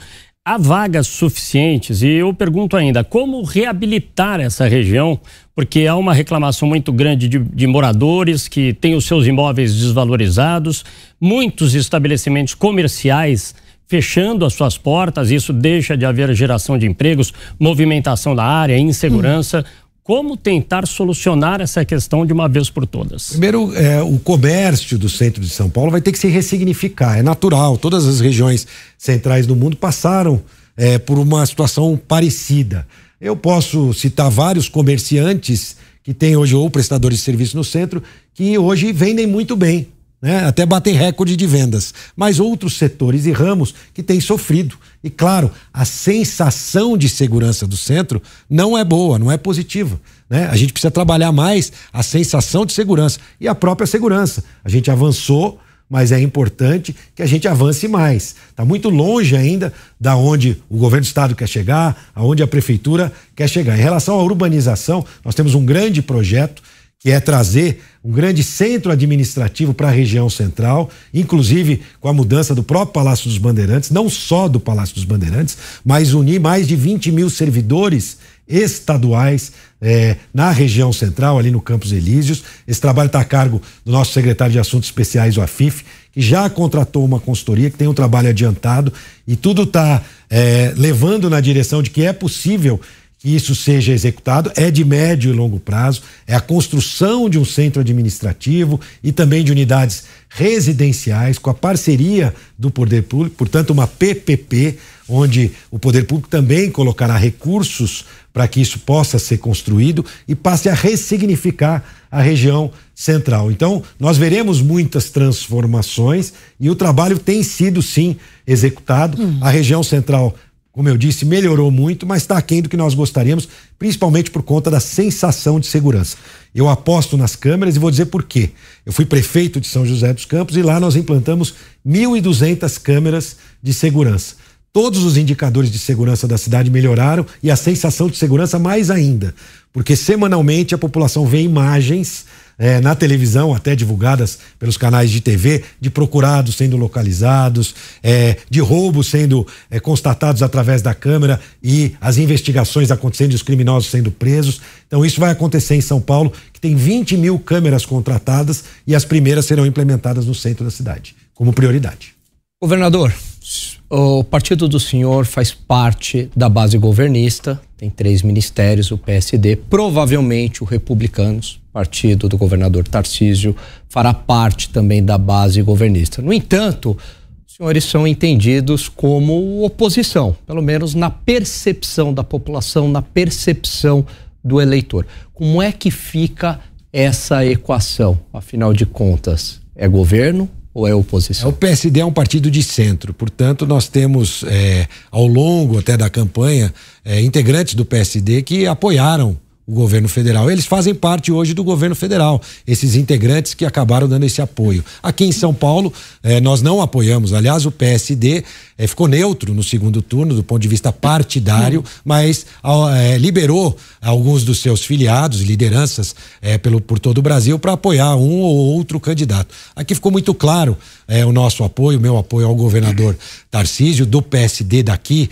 há vagas suficientes e eu pergunto ainda como reabilitar essa região, porque há uma reclamação muito grande de, de, moradores que têm os seus imóveis desvalorizados, muitos estabelecimentos comerciais fechando as suas portas, isso deixa de haver geração de empregos, movimentação da área, insegurança. Hum como tentar solucionar essa questão de uma vez por todas? Primeiro, é, o comércio do centro de São Paulo vai ter que se ressignificar. É natural, todas as regiões centrais do mundo passaram é, por uma situação parecida. Eu posso citar vários comerciantes que têm hoje ou prestadores de serviço no centro que hoje vendem muito bem né? até batem recorde de vendas, mas outros setores e ramos que têm sofrido. E claro, a sensação de segurança do centro não é boa, não é positiva. Né? A gente precisa trabalhar mais a sensação de segurança e a própria segurança. A gente avançou, mas é importante que a gente avance mais. Está muito longe ainda da onde o governo do estado quer chegar, aonde a prefeitura quer chegar. Em relação à urbanização, nós temos um grande projeto que é trazer um grande centro administrativo para a região central, inclusive com a mudança do próprio Palácio dos Bandeirantes, não só do Palácio dos Bandeirantes, mas unir mais de 20 mil servidores estaduais é, na região central, ali no Campos Elíseos. Esse trabalho está a cargo do nosso secretário de Assuntos Especiais, o AFIF, que já contratou uma consultoria, que tem um trabalho adiantado e tudo está é, levando na direção de que é possível que isso seja executado é de médio e longo prazo, é a construção de um centro administrativo e também de unidades residenciais com a parceria do poder público, portanto uma PPP, onde o poder público também colocará recursos para que isso possa ser construído e passe a ressignificar a região central. Então, nós veremos muitas transformações e o trabalho tem sido sim executado. Hum. A região central como eu disse, melhorou muito, mas está aquém do que nós gostaríamos, principalmente por conta da sensação de segurança. Eu aposto nas câmeras e vou dizer por quê. Eu fui prefeito de São José dos Campos e lá nós implantamos 1.200 câmeras de segurança. Todos os indicadores de segurança da cidade melhoraram e a sensação de segurança mais ainda, porque semanalmente a população vê imagens é, na televisão, até divulgadas pelos canais de TV, de procurados sendo localizados, é, de roubos sendo é, constatados através da câmera e as investigações acontecendo e os criminosos sendo presos. Então, isso vai acontecer em São Paulo, que tem 20 mil câmeras contratadas e as primeiras serão implementadas no centro da cidade, como prioridade. Governador, o partido do senhor faz parte da base governista, tem três ministérios, o PSD, provavelmente o Republicanos, partido do governador Tarcísio, fará parte também da base governista. No entanto, os senhores são entendidos como oposição, pelo menos na percepção da população, na percepção do eleitor. Como é que fica essa equação? Afinal de contas, é governo ou é oposição? O PSD é um partido de centro, portanto, nós temos, é, ao longo até da campanha, é, integrantes do PSD que apoiaram o governo federal. Eles fazem parte hoje do governo federal, esses integrantes que acabaram dando esse apoio. Aqui em São Paulo, eh, nós não apoiamos. Aliás, o PSD eh, ficou neutro no segundo turno, do ponto de vista partidário, mas eh, liberou alguns dos seus filiados, lideranças pelo, por todo o Brasil, para apoiar um ou outro candidato. Aqui ficou muito claro o nosso apoio, o meu apoio ao governador Tarcísio, do PSD daqui,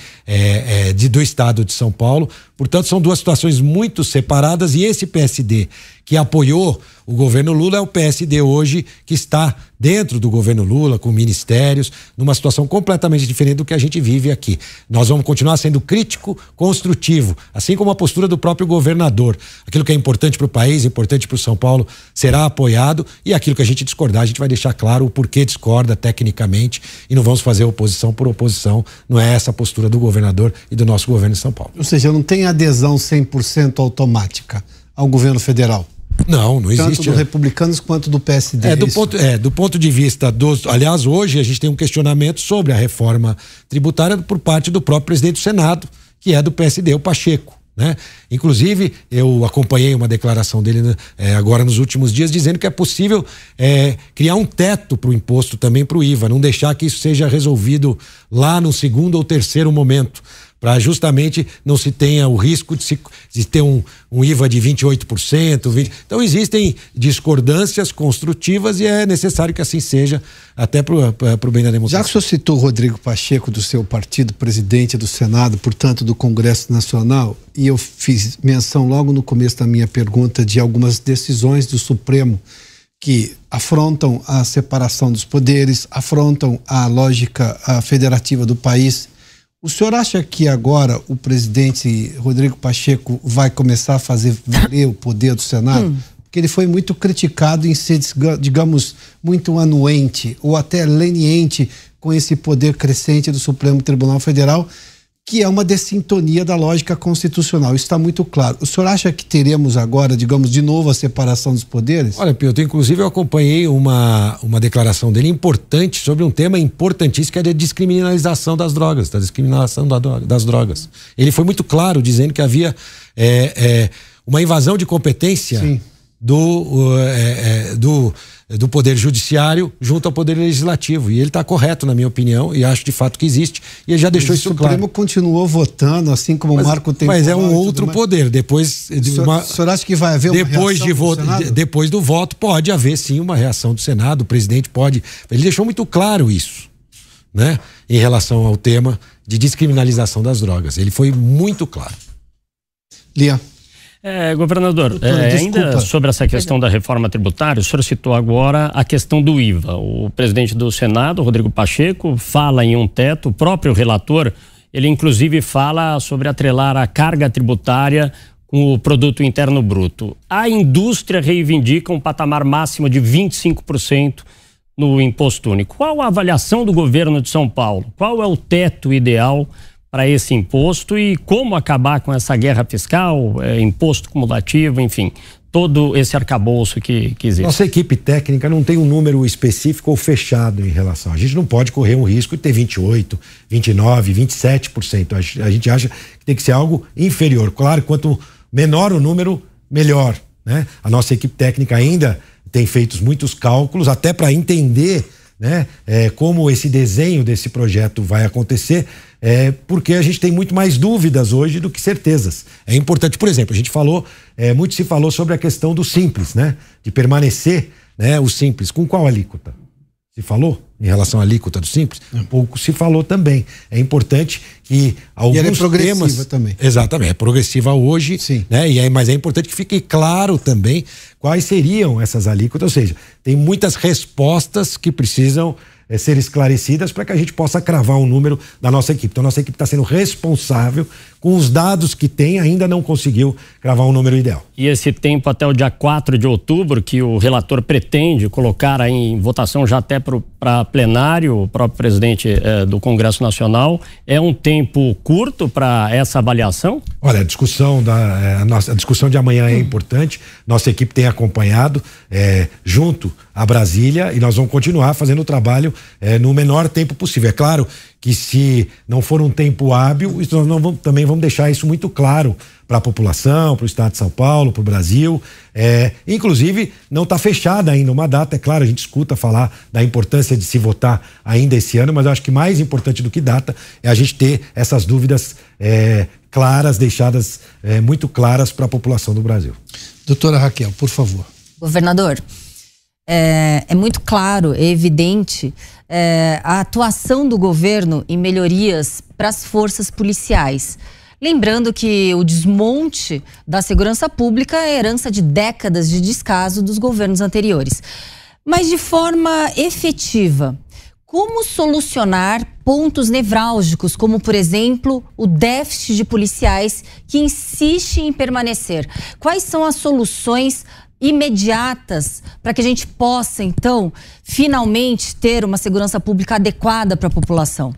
de, do estado de São Paulo. Portanto, são duas situações muito separadas e esse PSD que apoiou o governo Lula é o PSD hoje que está dentro do governo Lula, com ministérios, numa situação completamente diferente do que a gente vive aqui. Nós vamos continuar sendo crítico, construtivo, assim como a postura do próprio governador. Aquilo que é importante para o país, importante para o São Paulo, será apoiado e aquilo que a gente discordar, a gente vai deixar claro o porquê discorda tecnicamente e não vamos fazer oposição por oposição. Não é essa a postura do governador e do nosso governo de São Paulo. Ou seja, não tem adesão 100% automática ao governo federal. Não, não existe. Tanto do republicanos quanto do PSD. É, é do, ponto, é, do ponto de vista dos. Aliás, hoje a gente tem um questionamento sobre a reforma tributária por parte do próprio presidente do Senado, que é do PSD, o Pacheco. Né? Inclusive, eu acompanhei uma declaração dele né, é, agora nos últimos dias dizendo que é possível é, criar um teto para o imposto também para o IVA, não deixar que isso seja resolvido lá no segundo ou terceiro momento para justamente não se tenha o risco de, se, de ter um, um IVA de 28%. 20%. Então existem discordâncias construtivas e é necessário que assim seja, até para o bem da democracia. Já que o senhor citou o Rodrigo Pacheco, do seu partido, presidente do Senado, portanto do Congresso Nacional, e eu fiz menção logo no começo da minha pergunta de algumas decisões do Supremo que afrontam a separação dos poderes, afrontam a lógica a federativa do país o senhor acha que agora o presidente Rodrigo Pacheco vai começar a fazer valer o poder do Senado? Hum. Porque ele foi muito criticado em ser, digamos, muito anuente ou até leniente com esse poder crescente do Supremo Tribunal Federal, que é uma dessintonia da lógica constitucional. Isso está muito claro. O senhor acha que teremos agora, digamos, de novo a separação dos poderes? Olha, Piotr, inclusive eu acompanhei uma, uma declaração dele importante sobre um tema importantíssimo que é a descriminalização das drogas, da discriminação da droga, das drogas. Ele foi muito claro dizendo que havia é, é, uma invasão de competência Sim. do, é, do do Poder Judiciário junto ao Poder Legislativo. E ele está correto, na minha opinião, e acho de fato que existe. E ele já deixou isso claro. O Supremo continuou votando, assim como mas, o Marco tem. Mas é um outro poder. Depois. De uma, o senhor acha que vai haver uma depois de voto, de, Depois do voto, pode haver sim uma reação do Senado. O presidente pode. Ele deixou muito claro isso, né? Em relação ao tema de descriminalização das drogas. Ele foi muito claro. Lia. É, governador, Doutora, é, ainda sobre essa questão da reforma tributária, o senhor citou agora a questão do IVA. O presidente do Senado, Rodrigo Pacheco, fala em um teto, o próprio relator, ele inclusive fala sobre atrelar a carga tributária com o produto interno bruto. A indústria reivindica um patamar máximo de 25% no imposto único. Qual a avaliação do governo de São Paulo? Qual é o teto ideal para esse imposto e como acabar com essa guerra fiscal, é, imposto cumulativo, enfim, todo esse arcabouço que, que existe. Nossa equipe técnica não tem um número específico ou fechado em relação. A gente não pode correr um risco de ter 28, 29, 27%. A gente acha que tem que ser algo inferior. Claro, quanto menor o número, melhor. Né? A nossa equipe técnica ainda tem feito muitos cálculos, até para entender né, é, como esse desenho desse projeto vai acontecer é, porque a gente tem muito mais dúvidas hoje do que certezas. É importante, por exemplo, a gente falou, é, muito se falou sobre a questão do simples, né? De permanecer né, o simples. Com qual alíquota? Se falou em relação à alíquota do simples? Um pouco se falou também. É importante que alguns e ela é progressiva temas, também. Exatamente, é progressiva hoje, Sim. né? E é, mas é importante que fique claro também quais seriam essas alíquotas, ou seja, tem muitas respostas que precisam é, ser esclarecidas para que a gente possa cravar um número da nossa equipe. Então, nossa equipe está sendo responsável com os dados que tem, ainda não conseguiu cravar um número ideal. E esse tempo até o dia 4 de outubro, que o relator pretende colocar em votação já até para plenário, o próprio presidente eh, do Congresso Nacional, é um tempo curto para essa avaliação? Olha, a discussão, da, eh, a, nossa, a discussão de amanhã é importante, nossa equipe tem acompanhado eh, junto a Brasília e nós vamos continuar fazendo o trabalho no menor tempo possível. É claro que se não for um tempo hábil, nós vamos, também vamos deixar isso muito claro para a população, para o Estado de São Paulo, para o Brasil. É, inclusive, não está fechada ainda uma data. É claro, a gente escuta falar da importância de se votar ainda esse ano, mas eu acho que mais importante do que data é a gente ter essas dúvidas é, claras, deixadas é, muito claras para a população do Brasil. Doutora Raquel, por favor. Governador, é, é muito claro, é evidente é, a atuação do governo em melhorias para as forças policiais. Lembrando que o desmonte da segurança pública é herança de décadas de descaso dos governos anteriores. Mas de forma efetiva, como solucionar pontos nevrálgicos, como, por exemplo, o déficit de policiais que insiste em permanecer? Quais são as soluções imediatas para que a gente possa, então, finalmente ter uma segurança pública adequada para a população?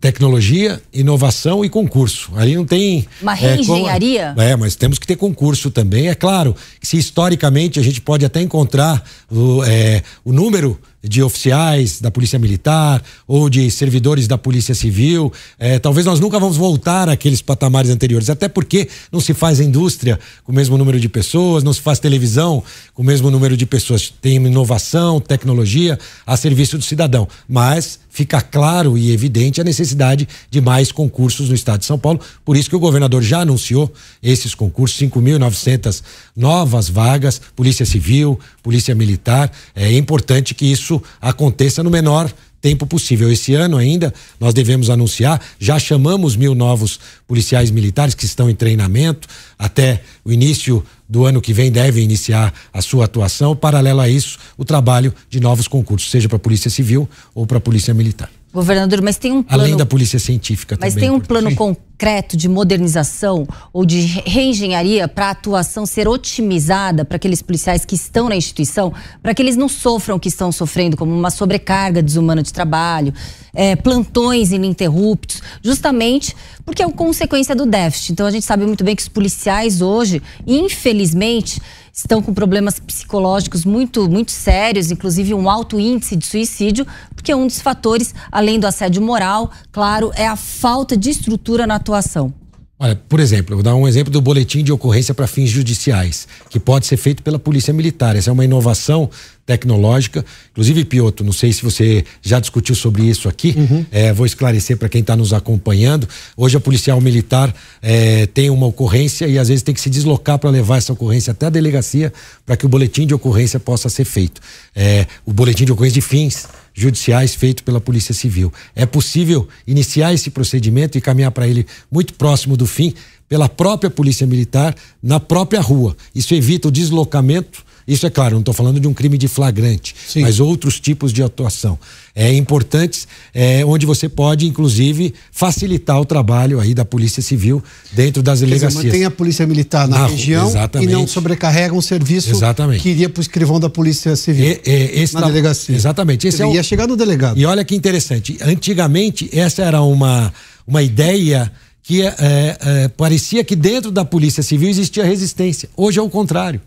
Tecnologia, inovação e concurso. Ali não tem. Uma reengenharia? É, é, mas temos que ter concurso também. É claro que se historicamente a gente pode até encontrar o, é, o número de oficiais da Polícia Militar ou de servidores da Polícia Civil. É, talvez nós nunca vamos voltar àqueles patamares anteriores, até porque não se faz indústria com o mesmo número de pessoas, não se faz televisão com o mesmo número de pessoas. Tem inovação, tecnologia a serviço do cidadão. Mas fica claro e evidente a necessidade de mais concursos no estado de São Paulo. Por isso que o governador já anunciou esses concursos, 5.900 novas vagas, Polícia Civil, Polícia Militar. É importante que isso isso aconteça no menor tempo possível. Esse ano ainda nós devemos anunciar, já chamamos mil novos policiais militares que estão em treinamento, até o início do ano que vem devem iniciar a sua atuação. Paralelo a isso, o trabalho de novos concursos, seja para a Polícia Civil ou para a Polícia Militar. Governador, mas tem um plano. Além da polícia científica mas também. Mas tem um plano concreto de modernização ou de reengenharia para a atuação ser otimizada para aqueles policiais que estão na instituição, para que eles não sofram o que estão sofrendo, como uma sobrecarga desumana de trabalho, é, plantões ininterruptos, justamente porque é uma consequência do déficit. Então a gente sabe muito bem que os policiais hoje, infelizmente, estão com problemas psicológicos muito, muito sérios, inclusive um alto índice de suicídio, porque um dos fatores, além do assédio moral, claro, é a falta de estrutura na atuação. Olha, por exemplo, eu vou dar um exemplo do boletim de ocorrência para fins judiciais, que pode ser feito pela Polícia Militar. Essa é uma inovação tecnológica. Inclusive, Pioto, não sei se você já discutiu sobre isso aqui, uhum. é, vou esclarecer para quem está nos acompanhando. Hoje, a policial militar é, tem uma ocorrência e às vezes tem que se deslocar para levar essa ocorrência até a delegacia para que o boletim de ocorrência possa ser feito. É, o boletim de ocorrência de fins judiciais feito pela Polícia Civil. É possível iniciar esse procedimento e caminhar para ele muito próximo do fim pela própria Polícia Militar na própria rua. Isso evita o deslocamento isso é claro, não estou falando de um crime de flagrante, Sim. mas outros tipos de atuação. É importantes, é, onde você pode, inclusive, facilitar o trabalho aí da Polícia Civil dentro das delegacias. Dizer, mantém a Polícia Militar na, na região exatamente. e não sobrecarrega um serviço exatamente. que iria para o escrivão da Polícia Civil e, e, na delegacia. Exatamente. Esse Ele é ia chegar no delegado. E olha que interessante, antigamente essa era uma, uma ideia que é, é, parecia que dentro da Polícia Civil existia resistência. Hoje é o contrário.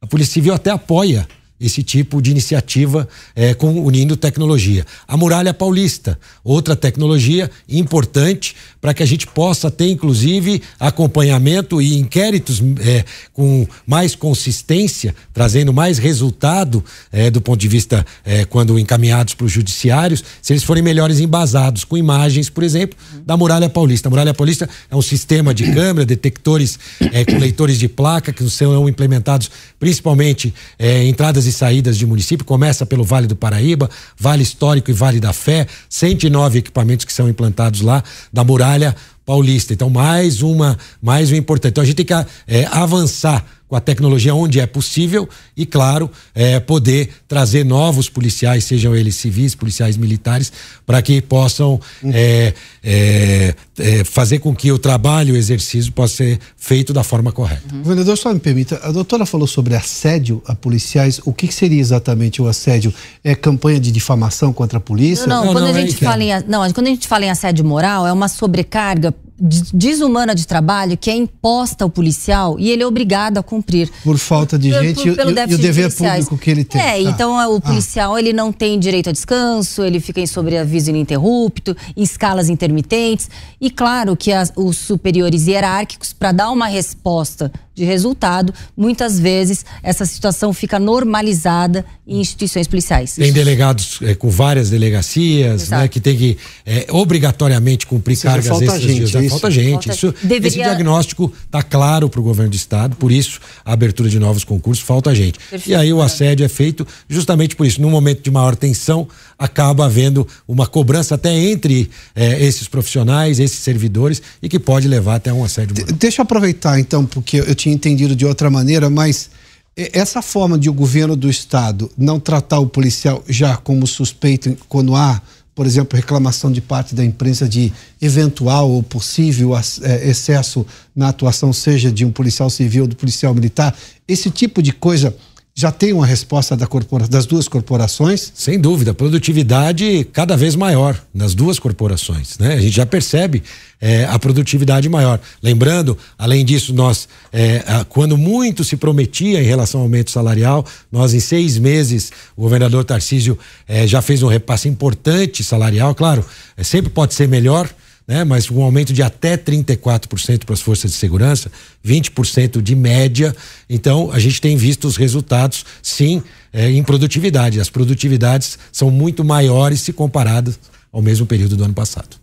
A Polícia Civil até apoia esse tipo de iniciativa é, com, unindo tecnologia. A Muralha Paulista, outra tecnologia importante para que a gente possa ter, inclusive, acompanhamento e inquéritos é, com mais consistência, trazendo mais resultado é, do ponto de vista é, quando encaminhados para os judiciários, se eles forem melhores embasados, com imagens, por exemplo, da Muralha Paulista. A Muralha Paulista é um sistema de câmera, detectores é, com leitores de placa que são implementados principalmente é, entradas e saídas de município, começa pelo Vale do Paraíba, Vale Histórico e Vale da Fé, 109 equipamentos que são implantados lá da Muralha Paulista. Então, mais uma, mais um importante. Então, a gente tem que é, avançar com a tecnologia onde é possível e, claro, é, poder trazer novos policiais, sejam eles civis, policiais militares, para que possam é, é, é, fazer com que o trabalho, o exercício possa ser feito da forma correta. Uhum. Vereador, só me permita, a doutora falou sobre assédio a policiais. O que, seria exatamente o assédio? É campanha de difamação contra a polícia? Não, não, não quando, não, a gente fala em, não, quando a gente fala em assédio moral, é uma sobrecarga desumana de trabalho que é imposta ao policial e ele é obrigado a cumprir. Por falta de por, gente por, pelo e, e o dever de público que ele tem. É, tá. então o ah. policial ah. ele não tem direito a descanso, ele fica em sobreaviso ininterrupto, em escalas intermitentes. E claro que as, os superiores hierárquicos, para dar uma resposta de resultado, muitas vezes essa situação fica normalizada em instituições policiais. Tem delegados é, com várias delegacias, né, que tem que é, obrigatoriamente cumprir cargas falta extras. Gente, de, falta gente. Falta... Isso, Deveria... Esse diagnóstico está claro para o governo do estado, por isso a abertura de novos concursos falta gente. Perfeito, e aí o assédio é feito justamente por isso. Num momento de maior tensão, acaba havendo uma cobrança até entre é, esses profissionais, esses servidores, e que pode levar até um assédio. De, deixa eu aproveitar então, porque eu tinha entendido de outra maneira, mas essa forma de o governo do estado não tratar o policial já como suspeito quando há, por exemplo, reclamação de parte da imprensa de eventual ou possível é, excesso na atuação, seja de um policial civil ou do policial militar, esse tipo de coisa já tem uma resposta da das duas corporações? Sem dúvida, produtividade cada vez maior nas duas corporações. Né? A gente já percebe é, a produtividade maior. Lembrando, além disso, nós, é, quando muito se prometia em relação ao aumento salarial, nós em seis meses, o governador Tarcísio é, já fez um repasse importante salarial. Claro, é, sempre pode ser melhor né? mas um aumento de até 34% para as forças de segurança, 20% de média. Então, a gente tem visto os resultados, sim, é, em produtividade. As produtividades são muito maiores se comparadas ao mesmo período do ano passado.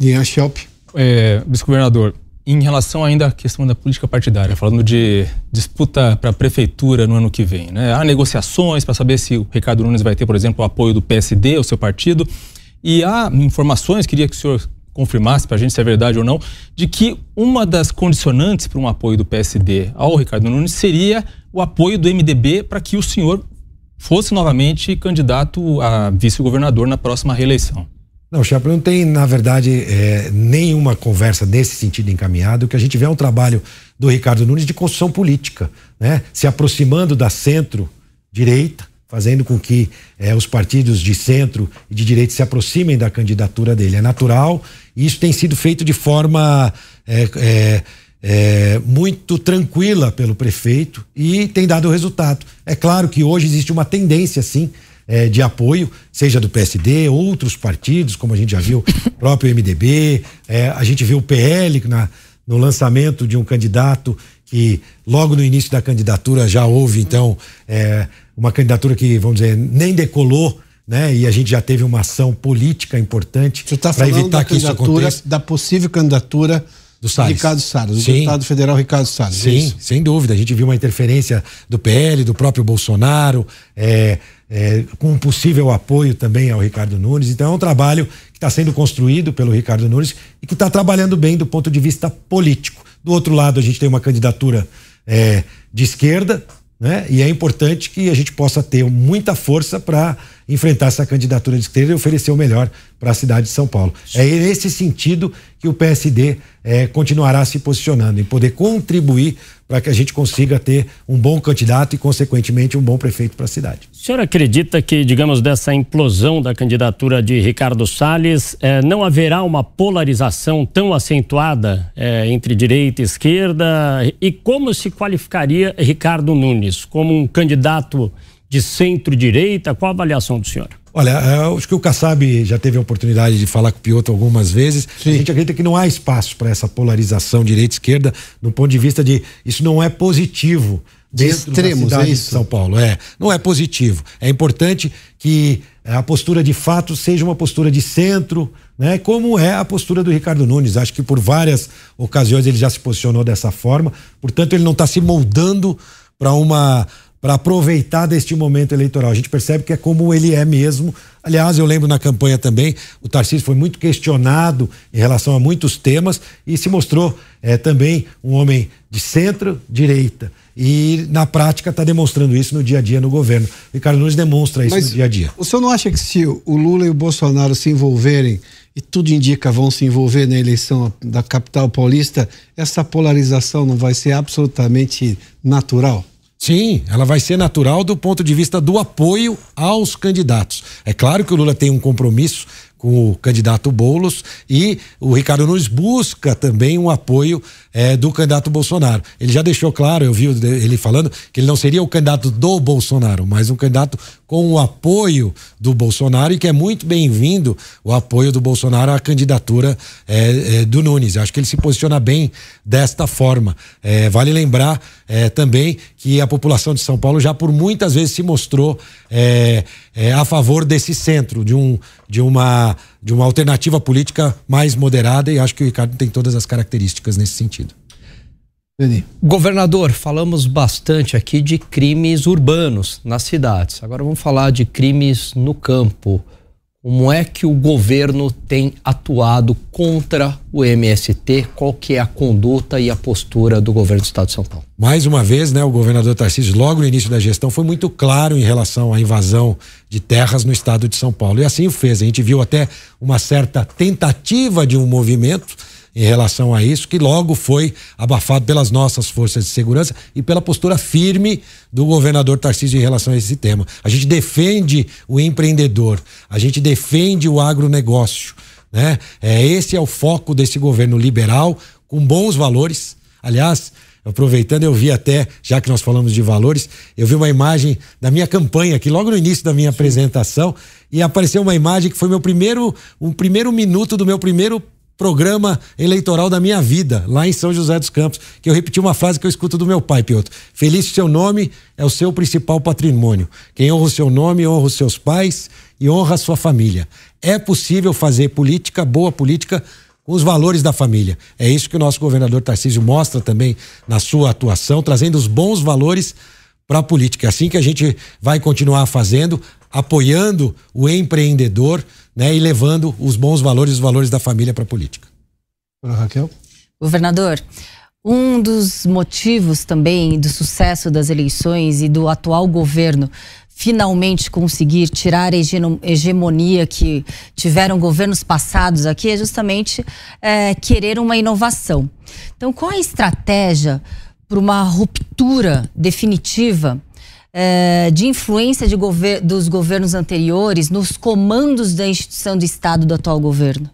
Ian Schelp. É, vice-governador, em relação ainda à questão da política partidária, falando de disputa para a prefeitura no ano que vem, né? Há negociações para saber se o Ricardo Nunes vai ter, por exemplo, o apoio do PSD, o seu partido. E há informações, queria que o senhor confirmasse para a gente se é verdade ou não, de que uma das condicionantes para um apoio do PSD ao Ricardo Nunes seria o apoio do MDB para que o senhor fosse novamente candidato a vice-governador na próxima reeleição. Não, Chapa, não tem, na verdade, é, nenhuma conversa nesse sentido encaminhado. O que a gente vê é um trabalho do Ricardo Nunes de construção política, né? Se aproximando da centro-direita, fazendo com que é, os partidos de centro e de direita se aproximem da candidatura dele. É natural e isso tem sido feito de forma é, é, muito tranquila pelo prefeito e tem dado resultado. É claro que hoje existe uma tendência, sim, de apoio, seja do PSD, outros partidos, como a gente já viu, próprio MDB, a gente viu o PL na, no lançamento de um candidato que logo no início da candidatura já houve, então, é, uma candidatura que, vamos dizer, nem decolou, né? E a gente já teve uma ação política importante tá para evitar que isso aconteça. Da possível candidatura do Salles. Ricardo Salles, do Sim. deputado federal Ricardo Salles. É Sim, sem dúvida. A gente viu uma interferência do PL, do próprio Bolsonaro, é, é, com um possível apoio também ao Ricardo Nunes. Então é um trabalho que está sendo construído pelo Ricardo Nunes e que está trabalhando bem do ponto de vista político. Do outro lado, a gente tem uma candidatura é, de esquerda, né? E é importante que a gente possa ter muita força para enfrentar essa candidatura de esquerda e oferecer o melhor para a cidade de São Paulo. É nesse sentido que o PSD é, continuará se posicionando, em poder contribuir para que a gente consiga ter um bom candidato e, consequentemente, um bom prefeito para a cidade. O senhor acredita que, digamos, dessa implosão da candidatura de Ricardo Salles, eh, não haverá uma polarização tão acentuada eh, entre direita e esquerda? E como se qualificaria Ricardo Nunes como um candidato de centro-direita? Qual a avaliação do senhor? Olha, é, acho que o Kassab já teve a oportunidade de falar com o Piotr algumas vezes. Sim. A gente acredita que não há espaço para essa polarização direita-esquerda, no ponto de vista de isso não é positivo de extremos, é São Paulo. É, não é positivo. É importante que a postura de fato seja uma postura de centro, né? Como é a postura do Ricardo Nunes. Acho que por várias ocasiões ele já se posicionou dessa forma. Portanto, ele não está se moldando para uma para aproveitar deste momento eleitoral. A gente percebe que é como ele é mesmo. Aliás, eu lembro na campanha também, o Tarcísio foi muito questionado em relação a muitos temas e se mostrou é, também um homem de centro-direita. E na prática está demonstrando isso no dia a dia no governo. Ricardo Nunes demonstra isso Mas no dia a dia. O senhor não acha que se o Lula e o Bolsonaro se envolverem, e tudo indica vão se envolver na eleição da capital paulista, essa polarização não vai ser absolutamente natural? Sim, ela vai ser natural do ponto de vista do apoio aos candidatos. É claro que o Lula tem um compromisso com o candidato Boulos e o Ricardo Nunes busca também um apoio é, do candidato Bolsonaro. Ele já deixou claro, eu vi ele falando, que ele não seria o candidato do Bolsonaro, mas um candidato com o apoio do Bolsonaro e que é muito bem-vindo o apoio do Bolsonaro à candidatura é, é, do Nunes. Acho que ele se posiciona bem desta forma. É, vale lembrar é, também que a população de São Paulo já por muitas vezes se mostrou é, é, a favor desse centro, de, um, de, uma, de uma alternativa política mais moderada e acho que o Ricardo tem todas as características nesse sentido. Governador, falamos bastante aqui de crimes urbanos nas cidades. Agora vamos falar de crimes no campo. Como é que o governo tem atuado contra o MST? Qual que é a conduta e a postura do governo do Estado de São Paulo? Mais uma vez, né, o governador Tarcísio, logo no início da gestão, foi muito claro em relação à invasão de terras no estado de São Paulo. E assim o fez. A gente viu até uma certa tentativa de um movimento em relação a isso, que logo foi abafado pelas nossas forças de segurança e pela postura firme do governador Tarcísio em relação a esse tema. A gente defende o empreendedor, a gente defende o agronegócio. Né? É, esse é o foco desse governo liberal, com bons valores. Aliás, aproveitando, eu vi até, já que nós falamos de valores, eu vi uma imagem da minha campanha aqui, logo no início da minha apresentação, e apareceu uma imagem que foi meu primeiro, um primeiro minuto do meu primeiro programa eleitoral da minha vida, lá em São José dos Campos, que eu repeti uma frase que eu escuto do meu pai, Piotr. Feliz seu nome é o seu principal patrimônio. Quem honra o seu nome, honra os seus pais e honra a sua família. É possível fazer política, boa política, com os valores da família. É isso que o nosso governador Tarcísio mostra também na sua atuação, trazendo os bons valores para a política. É assim que a gente vai continuar fazendo, apoiando o empreendedor, né, e levando os bons valores, os valores da família para a política. Raquel? Governador, um dos motivos também do sucesso das eleições e do atual governo finalmente conseguir tirar a hegemonia que tiveram governos passados aqui é justamente é, querer uma inovação. Então, qual a estratégia para uma ruptura definitiva é, de influência de gover dos governos anteriores nos comandos da instituição do Estado do atual governo?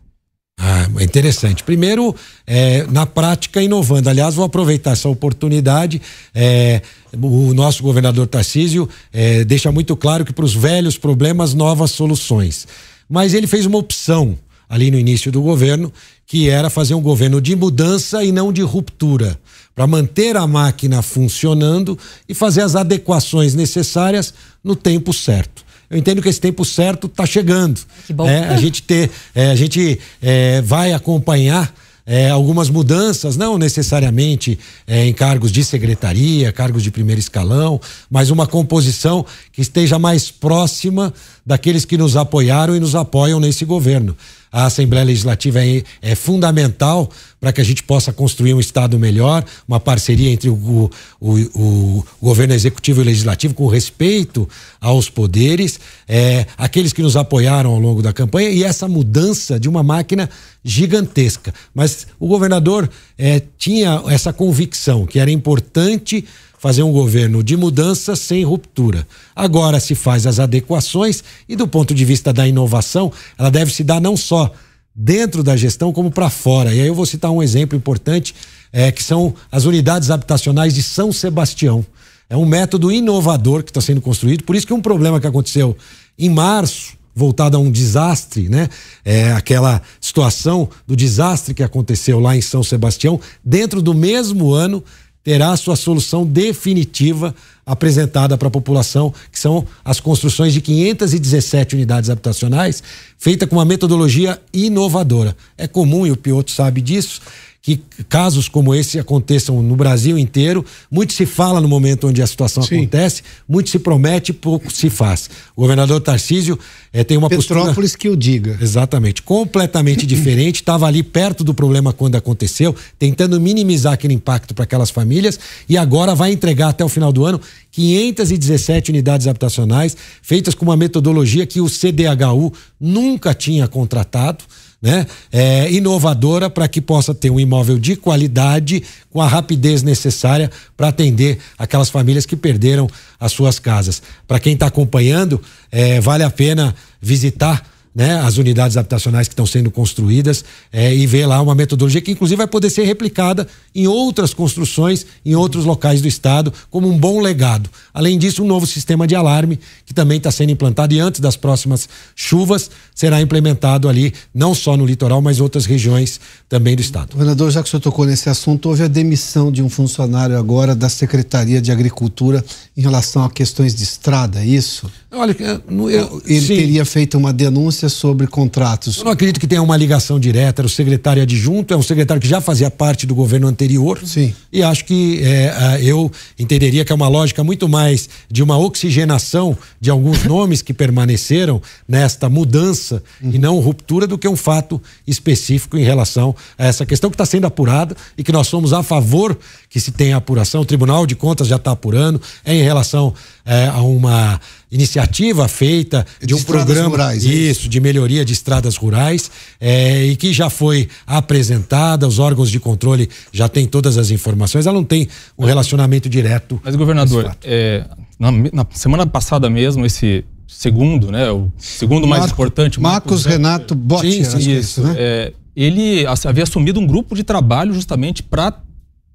Ah, interessante. Primeiro, é, na prática, inovando. Aliás, vou aproveitar essa oportunidade. É, o nosso governador Tarcísio é, deixa muito claro que para os velhos problemas, novas soluções. Mas ele fez uma opção ali no início do governo, que era fazer um governo de mudança e não de ruptura, para manter a máquina funcionando e fazer as adequações necessárias no tempo certo eu entendo que esse tempo certo está chegando. Que bom. É, a gente ter, é, a gente é, vai acompanhar é, algumas mudanças, não necessariamente é, em cargos de secretaria, cargos de primeiro escalão, mas uma composição que esteja mais próxima daqueles que nos apoiaram e nos apoiam nesse governo a Assembleia Legislativa é, é fundamental para que a gente possa construir um Estado melhor, uma parceria entre o, o, o, governo executivo e legislativo com respeito aos poderes, é, aqueles que nos apoiaram ao longo da campanha e essa mudança de uma máquina gigantesca. Mas o governador é, tinha essa convicção que era importante fazer um governo de mudança sem ruptura. Agora se faz as adequações e, do ponto de vista da inovação, ela deve se dar não só dentro da gestão, como para fora. E aí eu vou citar um exemplo importante, é, que são as unidades habitacionais de São Sebastião. É um método inovador que está sendo construído, por isso que um problema que aconteceu em março, voltado a um desastre, né? É aquela situação do desastre que aconteceu lá em São Sebastião, dentro do mesmo ano terá sua solução definitiva apresentada para a população, que são as construções de 517 unidades habitacionais, feita com uma metodologia inovadora. É comum, e o Pioto sabe disso, que casos como esse aconteçam no Brasil inteiro. Muito se fala no momento onde a situação Sim. acontece, muito se promete, pouco se faz. O governador Tarcísio é, tem uma Petrópolis postura... que o diga. Exatamente, completamente diferente. Estava ali perto do problema quando aconteceu, tentando minimizar aquele impacto para aquelas famílias e agora vai entregar até o final do ano 517 unidades habitacionais feitas com uma metodologia que o CDHU nunca tinha contratado né? É, inovadora para que possa ter um imóvel de qualidade com a rapidez necessária para atender aquelas famílias que perderam as suas casas. Para quem está acompanhando, é, vale a pena visitar né, as unidades habitacionais que estão sendo construídas é, e ver lá uma metodologia que inclusive vai poder ser replicada em outras construções, em outros locais do estado, como um bom legado. Além disso, um novo sistema de alarme que também está sendo implantado e antes das próximas chuvas será implementado ali, não só no litoral, mas outras regiões também do estado. Governador, já que o senhor tocou nesse assunto, houve a demissão de um funcionário agora da Secretaria de Agricultura em relação a questões de estrada, é isso? Olha, eu, eu, ele sim. teria feito uma denúncia sobre contratos. Eu não acredito que tenha uma ligação direta. Era o secretário adjunto, é um secretário que já fazia parte do governo anterior. Sim. E acho que é, eu entenderia que é uma lógica muito mais de uma oxigenação de alguns nomes que permaneceram nesta mudança uhum. e não ruptura do que um fato específico em relação a essa questão que está sendo apurada e que nós somos a favor que se tenha apuração. O Tribunal de Contas já está apurando. É em relação é, a uma iniciativa feita de, de um programa rurais, é isso, de melhoria de estradas rurais é, e que já foi apresentada, os órgãos de controle já têm todas as informações, ela não tem um relacionamento direto. Mas governador, é, na, na, semana passada mesmo esse segundo, né, o segundo mais Marco, importante, Marcos, Marcos Renato Botti, isso, isso, né? É, ele havia assumido um grupo de trabalho justamente para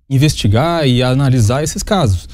investigar e analisar esses casos.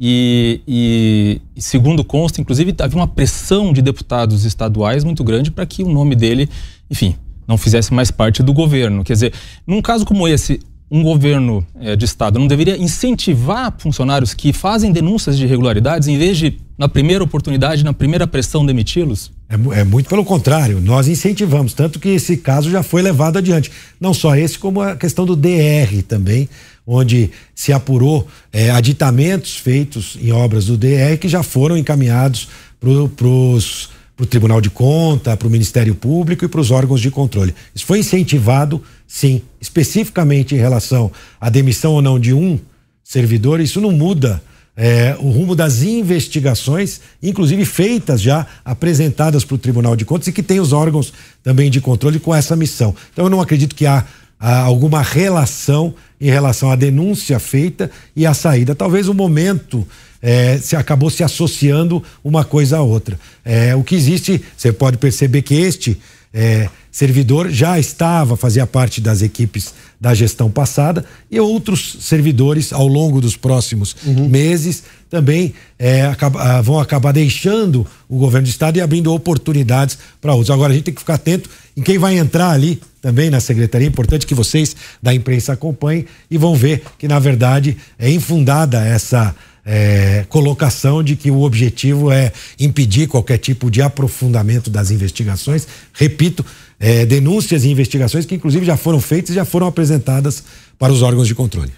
E, e, segundo consta, inclusive, havia uma pressão de deputados estaduais muito grande para que o nome dele, enfim, não fizesse mais parte do governo. Quer dizer, num caso como esse, um governo é, de Estado não deveria incentivar funcionários que fazem denúncias de irregularidades em vez de, na primeira oportunidade, na primeira pressão, demiti-los? É, é, muito pelo contrário, nós incentivamos, tanto que esse caso já foi levado adiante. Não só esse, como a questão do DR também, onde se apurou é, aditamentos feitos em obras do DR que já foram encaminhados para o Tribunal de Conta, para o Ministério Público e para os órgãos de controle. Isso foi incentivado, sim, especificamente em relação à demissão ou não de um servidor, isso não muda é, o rumo das investigações, inclusive feitas já, apresentadas para o Tribunal de Contas e que tem os órgãos também de controle com essa missão. Então eu não acredito que há alguma relação em relação à denúncia feita e à saída. Talvez o momento é, se acabou se associando uma coisa a outra. É, o que existe, você pode perceber que este é, servidor já estava, fazia parte das equipes da gestão passada e outros servidores ao longo dos próximos uhum. meses também é, acaba, ah, vão acabar deixando o governo do estado e abrindo oportunidades para outros. Agora a gente tem que ficar atento em quem vai entrar ali também na secretaria. É importante que vocês da imprensa acompanhem e vão ver que na verdade é infundada essa é, colocação de que o objetivo é impedir qualquer tipo de aprofundamento das investigações. Repito, é, denúncias e investigações que inclusive já foram feitas e já foram apresentadas para os órgãos de controle.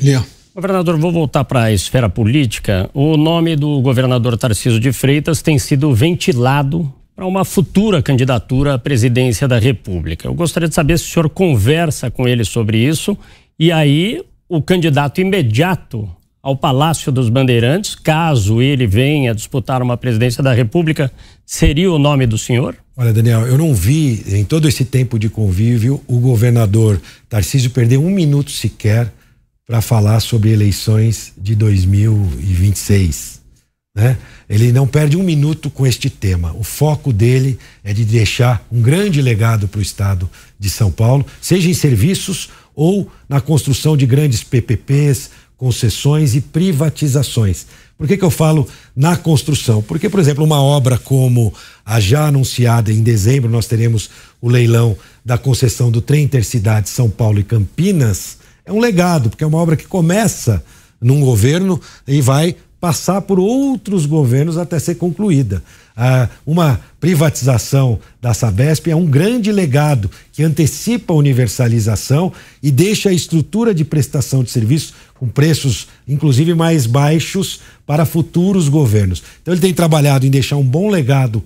Leão. Governador, vou voltar para a esfera política. O nome do governador Tarciso de Freitas tem sido ventilado para uma futura candidatura à presidência da República. Eu gostaria de saber se o senhor conversa com ele sobre isso e aí o candidato imediato ao Palácio dos Bandeirantes, caso ele venha disputar uma presidência da República, seria o nome do senhor? Olha, Daniel, eu não vi em todo esse tempo de convívio o governador Tarcísio perder um minuto sequer para falar sobre eleições de 2026. Né? Ele não perde um minuto com este tema. O foco dele é de deixar um grande legado para o estado de São Paulo, seja em serviços ou na construção de grandes PPPs, concessões e privatizações. Por que, que eu falo na construção? Porque, por exemplo, uma obra como a já anunciada em dezembro, nós teremos o leilão da concessão do trem intercidade São Paulo e Campinas, é um legado, porque é uma obra que começa num governo e vai passar por outros governos até ser concluída. Ah, uma privatização da Sabesp é um grande legado que antecipa a universalização e deixa a estrutura de prestação de serviços com preços, inclusive, mais baixos para futuros governos. Então, ele tem trabalhado em deixar um bom legado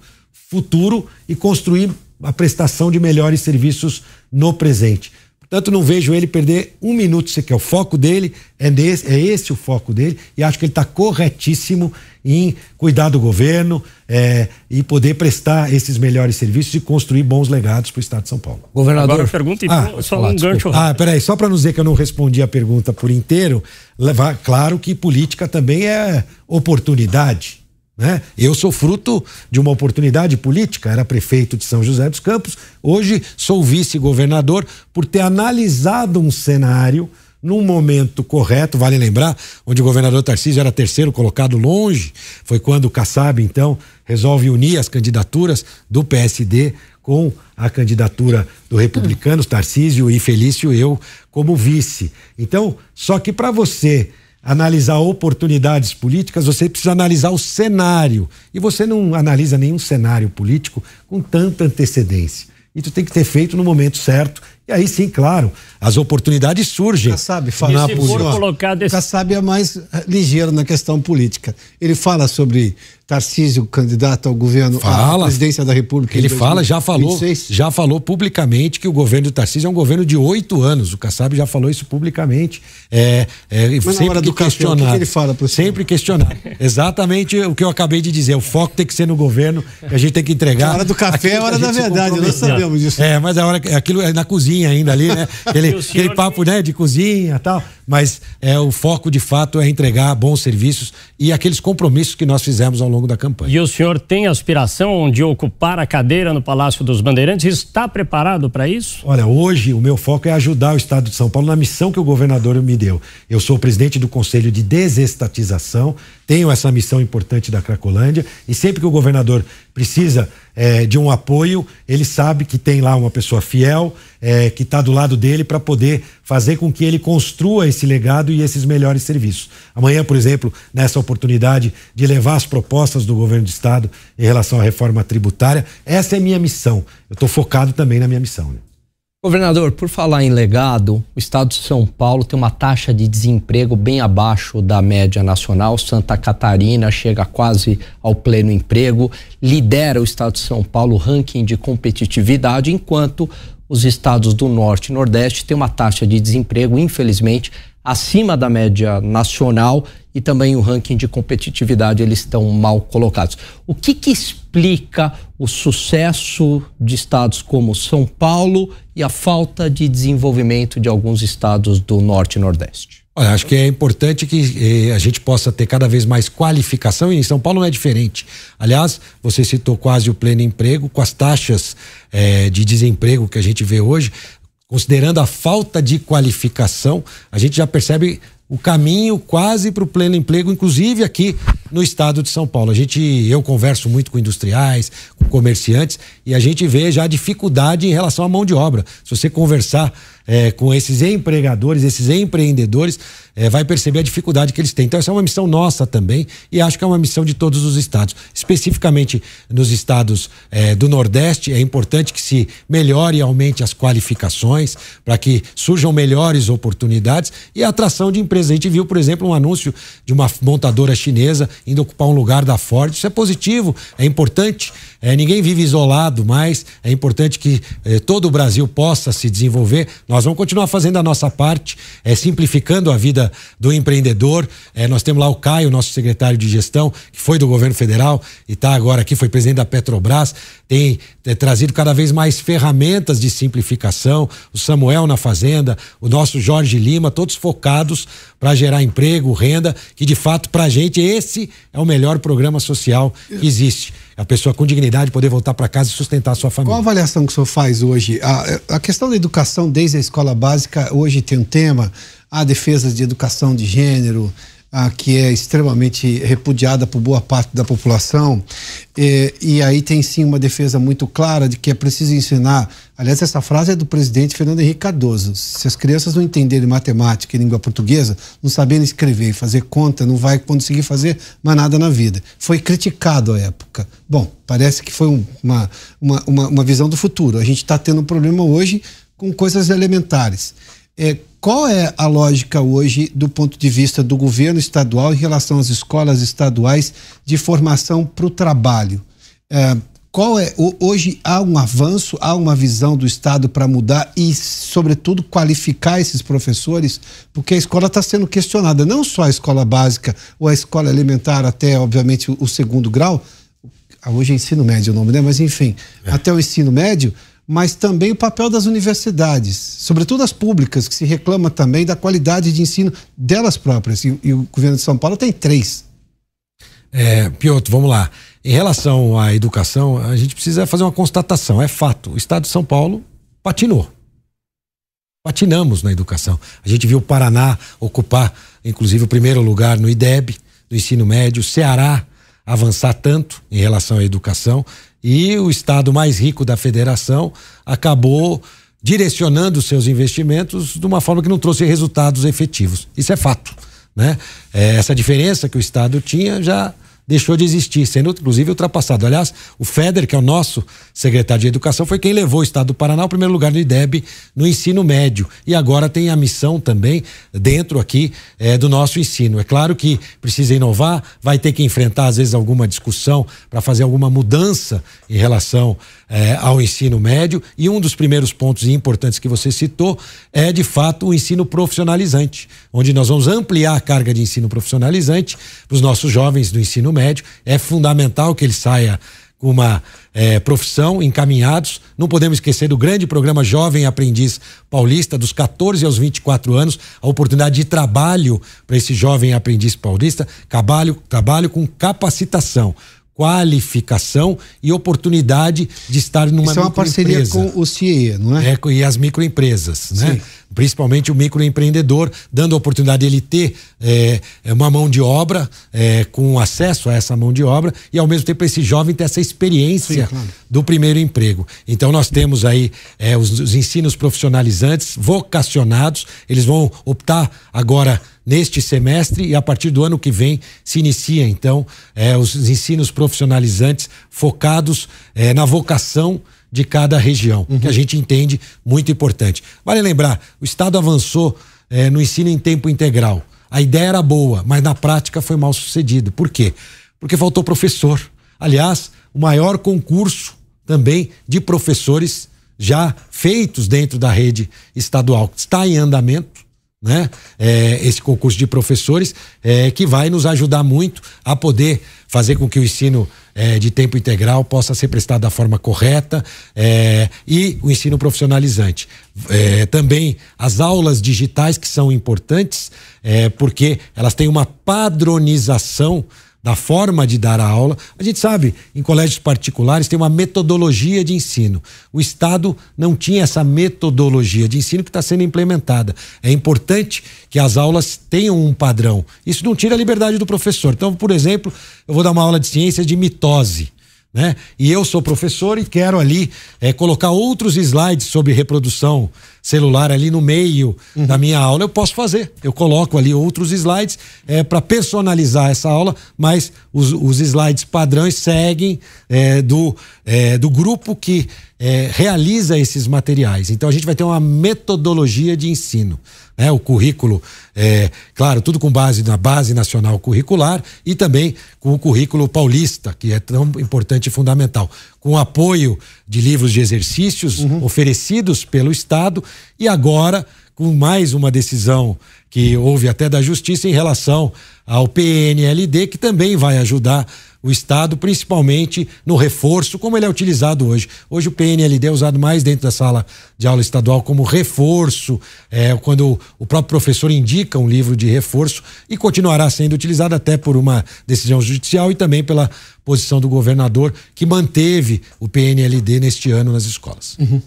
futuro e construir a prestação de melhores serviços no presente. Portanto, não vejo ele perder um minuto sequer. O foco dele é, nesse, é esse o foco dele e acho que ele está corretíssimo em cuidar do governo é, e poder prestar esses melhores serviços e construir bons legados para o Estado de São Paulo. Governador. Agora pergunta então, ah, só falar, um gancho. Ah, peraí, só para não dizer que eu não respondi a pergunta por inteiro, levar, claro que política também é oportunidade. Né? Eu sou fruto de uma oportunidade política, era prefeito de São José dos Campos, hoje sou vice-governador por ter analisado um cenário num momento correto, vale lembrar, onde o governador Tarcísio era terceiro colocado longe, foi quando o Kassab, então, resolve unir as candidaturas do PSD com a candidatura do Republicanos, Tarcísio e Felício, eu como vice. Então, só que para você analisar oportunidades políticas, você precisa analisar o cenário. E você não analisa nenhum cenário político com tanta antecedência. Isso tem que ter feito no momento certo. E aí sim, claro, as oportunidades surgem. Kassab fala na política. Desse... Kassab é mais ligeiro na questão política. Ele fala sobre Tarcísio, candidato ao governo, fala. à presidência da República. Ele fala, já falou, já falou publicamente que o governo do Tarcísio é um governo de oito anos. O Kassab já falou isso publicamente. É, é, Mas sempre na hora do questionar. Café, o que, ele fala para Sempre questionar. Exatamente o que eu acabei de dizer. O foco tem que ser no governo, que a gente tem que entregar. A hora do café é a hora da verdade, nós sabemos disso. É, mas a hora, aquilo é na cozinha ainda ali, né? Aquele, aquele papo né, de cozinha e tal mas é, o foco de fato é entregar bons serviços e aqueles compromissos que nós fizemos ao longo da campanha. E o senhor tem aspiração de ocupar a cadeira no Palácio dos Bandeirantes? Está preparado para isso? Olha, hoje o meu foco é ajudar o Estado de São Paulo na missão que o governador me deu. Eu sou presidente do Conselho de Desestatização, tenho essa missão importante da Cracolândia e sempre que o governador precisa é, de um apoio, ele sabe que tem lá uma pessoa fiel é, que está do lado dele para poder fazer com que ele construa esse legado e esses melhores serviços. Amanhã, por exemplo, nessa oportunidade de levar as propostas do governo do estado em relação à reforma tributária, essa é minha missão. Eu estou focado também na minha missão. Né? Governador, por falar em legado, o estado de São Paulo tem uma taxa de desemprego bem abaixo da média nacional. Santa Catarina chega quase ao pleno emprego, lidera o estado de São Paulo ranking de competitividade, enquanto os estados do Norte e Nordeste têm uma taxa de desemprego, infelizmente, acima da média nacional e também o ranking de competitividade eles estão mal colocados. O que, que explica o sucesso de estados como São Paulo e a falta de desenvolvimento de alguns estados do Norte e Nordeste? Olha, acho que é importante que eh, a gente possa ter cada vez mais qualificação e em São Paulo não é diferente. Aliás, você citou quase o pleno emprego, com as taxas eh, de desemprego que a gente vê hoje, considerando a falta de qualificação, a gente já percebe o caminho quase para o pleno emprego, inclusive aqui no estado de São Paulo. A gente, eu converso muito com industriais, com comerciantes e a gente vê já dificuldade em relação à mão de obra. Se você conversar é, com esses empregadores, esses empreendedores, é, vai perceber a dificuldade que eles têm. Então, essa é uma missão nossa também e acho que é uma missão de todos os estados. Especificamente nos estados é, do Nordeste, é importante que se melhore e aumente as qualificações para que surjam melhores oportunidades e a atração de empresas. A gente viu, por exemplo, um anúncio de uma montadora chinesa indo ocupar um lugar da Ford. Isso é positivo, é importante. É, ninguém vive isolado, mas é importante que é, todo o Brasil possa se desenvolver. Nós vamos continuar fazendo a nossa parte, é, simplificando a vida do empreendedor. É, nós temos lá o Caio, nosso secretário de gestão, que foi do governo federal e está agora aqui, foi presidente da Petrobras, tem é, trazido cada vez mais ferramentas de simplificação. O Samuel na Fazenda, o nosso Jorge Lima, todos focados para gerar emprego, renda, que de fato, para a gente, esse é o melhor programa social que existe. A pessoa com dignidade poder voltar para casa e sustentar a sua família. Qual a avaliação que o senhor faz hoje? A, a questão da educação desde a escola básica hoje tem um tema, a defesa de educação de gênero, ah, que é extremamente repudiada por boa parte da população. E, e, aí tem sim uma defesa muito clara de que é preciso ensinar. Aliás, essa frase é do presidente Fernando Henrique Cardoso. Se as crianças não entenderem matemática e língua portuguesa, não saberem escrever e fazer conta, não vai conseguir fazer mais nada na vida. Foi criticado à época. Bom, parece que foi um, uma, uma, uma, uma visão do futuro. A gente está tendo um problema hoje com coisas elementares. É, qual é a lógica hoje do ponto de vista do governo estadual em relação às escolas estaduais de formação para o trabalho? É, qual é hoje há um avanço, há uma visão do Estado para mudar e, sobretudo, qualificar esses professores, porque a escola está sendo questionada, não só a escola básica ou a escola elementar até, obviamente, o, segundo grau, hoje é ensino médio o nome, né? Mas enfim, é. até o ensino médio, mas também o papel das universidades, sobretudo as públicas, que se reclama também da qualidade de ensino delas próprias. E, e o governo de São Paulo tem três. É, Piotr, vamos lá. Em relação à educação, a gente precisa fazer uma constatação. É fato, o Estado de São Paulo patinou. Patinamos na educação. A gente viu o Paraná ocupar, inclusive, o primeiro lugar no IDEB, do ensino médio, o Ceará avançar tanto em relação à educação e o estado mais rico da federação acabou direcionando seus investimentos de uma forma que não trouxe resultados efetivos. Isso é fato, né? É, essa diferença que o estado tinha já deixou de existir, sendo inclusive ultrapassado. Aliás, o Feder, que é o nosso secretário de Educação, foi quem levou o Estado do Paraná ao primeiro lugar no IDEB no ensino médio. E agora tem a missão também dentro aqui é, do nosso ensino. É claro que precisa inovar, vai ter que enfrentar, às vezes, alguma discussão para fazer alguma mudança em relação é, ao ensino médio. E um dos primeiros pontos importantes que você citou é, de fato, o ensino profissionalizante, onde nós vamos ampliar a carga de ensino profissionalizante para os nossos jovens do ensino médio. É fundamental que ele saia com uma é, profissão, encaminhados. Não podemos esquecer do grande programa Jovem Aprendiz Paulista, dos 14 aos 24 anos, a oportunidade de trabalho para esse jovem aprendiz paulista, trabalho, trabalho com capacitação qualificação e oportunidade de estar numa Isso é uma parceria com o CIE, não é? é? E as microempresas, né? Principalmente o microempreendedor, dando a oportunidade de ele ter é, uma mão de obra, é, com acesso a essa mão de obra, e ao mesmo tempo esse jovem ter essa experiência Sim, claro. do primeiro emprego. Então nós temos aí é, os, os ensinos profissionalizantes, vocacionados, eles vão optar agora neste semestre e a partir do ano que vem se inicia então é, os ensinos profissionalizantes focados é, na vocação de cada região, uhum. que a gente entende muito importante. Vale lembrar, o Estado avançou é, no ensino em tempo integral. A ideia era boa, mas na prática foi mal sucedido. Por quê? Porque faltou professor. Aliás, o maior concurso também de professores já feitos dentro da rede estadual, está em andamento né? É, esse concurso de professores é, que vai nos ajudar muito a poder fazer com que o ensino é, de tempo integral possa ser prestado da forma correta é, e o ensino profissionalizante. É, também as aulas digitais que são importantes é, porque elas têm uma padronização da forma de dar a aula. A gente sabe, em colégios particulares tem uma metodologia de ensino. O Estado não tinha essa metodologia de ensino que está sendo implementada. É importante que as aulas tenham um padrão. Isso não tira a liberdade do professor. Então, por exemplo, eu vou dar uma aula de ciência de mitose né? E eu sou professor e quero ali é, colocar outros slides sobre reprodução celular ali no meio uhum. da minha aula, eu posso fazer. Eu coloco ali outros slides é, para personalizar essa aula, mas os, os slides padrões seguem é, do, é, do grupo que é, realiza esses materiais. Então a gente vai ter uma metodologia de ensino. Né? O currículo, é, claro, tudo com base na base nacional curricular e também com o currículo paulista, que é tão importante e fundamental, com apoio de livros de exercícios uhum. oferecidos pelo Estado e agora com mais uma decisão que houve até da Justiça em relação ao PNLD, que também vai ajudar o Estado, principalmente no reforço, como ele é utilizado hoje. Hoje o PNLD é usado mais dentro da sala de aula estadual como reforço, é, quando o próprio professor indica um livro de reforço e continuará sendo utilizado até por uma decisão judicial e também pela posição do governador que manteve o PNLD neste ano nas escolas. Uhum.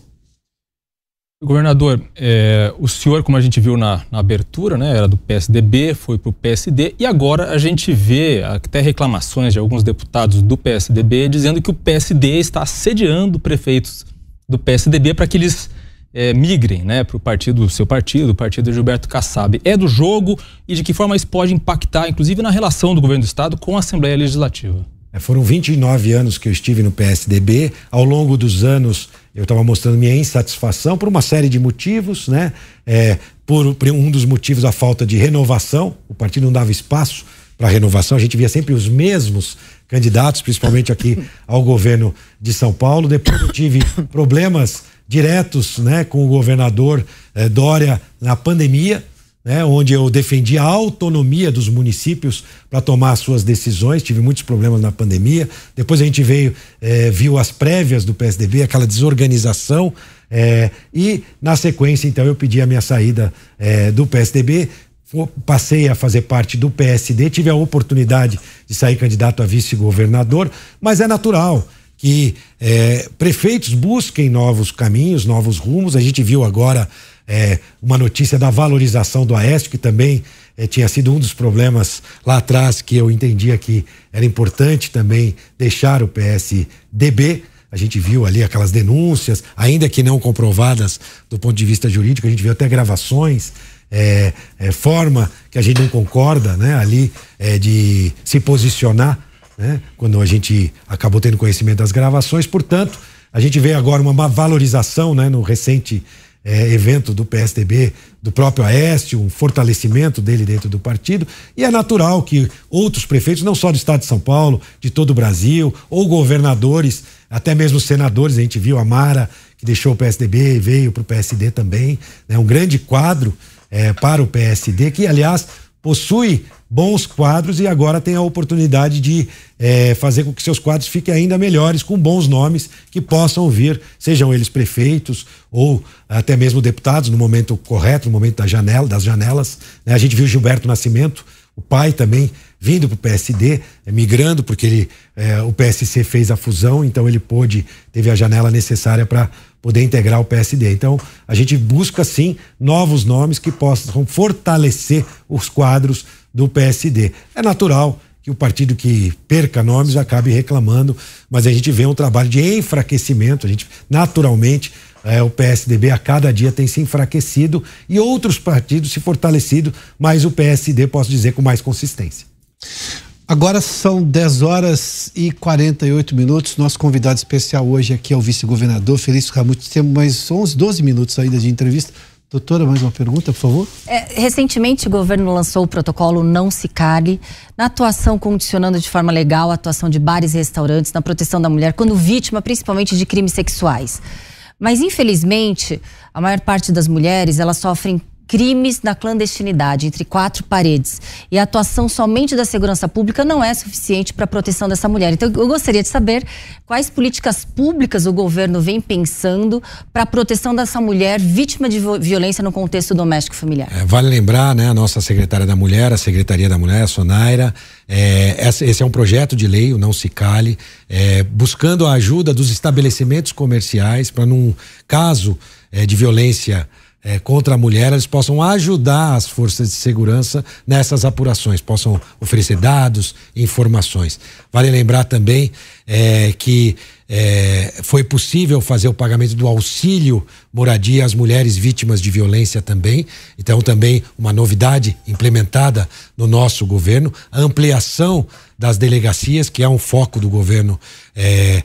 Governador, é, o senhor, como a gente viu na, na abertura, né, era do PSDB, foi para o PSD e agora a gente vê até reclamações de alguns deputados do PSDB dizendo que o PSD está assediando prefeitos do PSDB para que eles é, migrem né, para o partido, seu partido, o partido de Gilberto Kassab. É do jogo e de que forma isso pode impactar, inclusive, na relação do governo do Estado com a Assembleia Legislativa? É, foram 29 anos que eu estive no PSDB. Ao longo dos anos, eu estava mostrando minha insatisfação por uma série de motivos, né? É, por, por um dos motivos, a falta de renovação. O partido não dava espaço para renovação. A gente via sempre os mesmos candidatos, principalmente aqui ao governo de São Paulo. Depois eu tive problemas diretos, né, com o governador eh, Dória na pandemia né, onde eu defendi a autonomia dos municípios para tomar suas decisões. Tive muitos problemas na pandemia. Depois a gente veio, é, viu as prévias do PSDB, aquela desorganização. É, e na sequência, então, eu pedi a minha saída é, do PSDB. Passei a fazer parte do PSD, tive a oportunidade de sair candidato a vice-governador, mas é natural que prefeitos busquem novos caminhos, novos rumos. A gente viu agora é, uma notícia da valorização do Aécio, que também é, tinha sido um dos problemas lá atrás que eu entendia que era importante também deixar o PSDB. A gente viu ali aquelas denúncias, ainda que não comprovadas do ponto de vista jurídico, a gente viu até gravações, é, é, forma que a gente não concorda né, ali é, de se posicionar, né, quando a gente acabou tendo conhecimento das gravações. Portanto, a gente vê agora uma valorização né, no recente é, evento do PSDB, do próprio Aécio, um fortalecimento dele dentro do partido. E é natural que outros prefeitos, não só do estado de São Paulo, de todo o Brasil, ou governadores, até mesmo senadores, a gente viu a Mara, que deixou o PSDB e veio para o PSD também, né, um grande quadro é, para o PSD, que, aliás, possui bons quadros e agora tem a oportunidade de é, fazer com que seus quadros fiquem ainda melhores, com bons nomes que possam vir, sejam eles prefeitos ou até mesmo deputados no momento correto, no momento da janela, das janelas. Né? A gente viu Gilberto Nascimento, o pai também vindo para o PSD, migrando, porque ele, é, o PSC fez a fusão, então ele pôde, teve a janela necessária para poder integrar o PSD. Então, a gente busca sim novos nomes que possam fortalecer os quadros do PSD. É natural que o partido que perca nomes acabe reclamando, mas a gente vê um trabalho de enfraquecimento, a gente naturalmente é, o PSDB a cada dia tem se enfraquecido e outros partidos se fortalecido, mas o PSD posso dizer com mais consistência. Agora são 10 horas e 48 minutos. Nosso convidado especial hoje aqui é o vice-governador Felício Ramute. Temos mais 11, 12 minutos ainda de entrevista. Doutora, mais uma pergunta, por favor? É, recentemente, o governo lançou o protocolo Não Se Cale, na atuação condicionando de forma legal a atuação de bares e restaurantes, na proteção da mulher, quando vítima, principalmente de crimes sexuais. Mas infelizmente, a maior parte das mulheres, elas sofrem crimes na clandestinidade, entre quatro paredes. E a atuação somente da segurança pública não é suficiente para a proteção dessa mulher. Então, eu gostaria de saber quais políticas públicas o governo vem pensando para a proteção dessa mulher vítima de violência no contexto doméstico familiar. É, vale lembrar, né, a nossa secretária da Mulher, a Secretaria da Mulher, a Sonaira, é, esse é um projeto de lei, o Não Se Cale, é, buscando a ajuda dos estabelecimentos comerciais para, num caso é, de violência é, contra a mulher, eles possam ajudar as forças de segurança nessas apurações, possam oferecer dados, informações. Vale lembrar também é, que é, foi possível fazer o pagamento do auxílio moradia às mulheres vítimas de violência também. Então, também uma novidade implementada no nosso governo, a ampliação das delegacias, que é um foco do governo. É,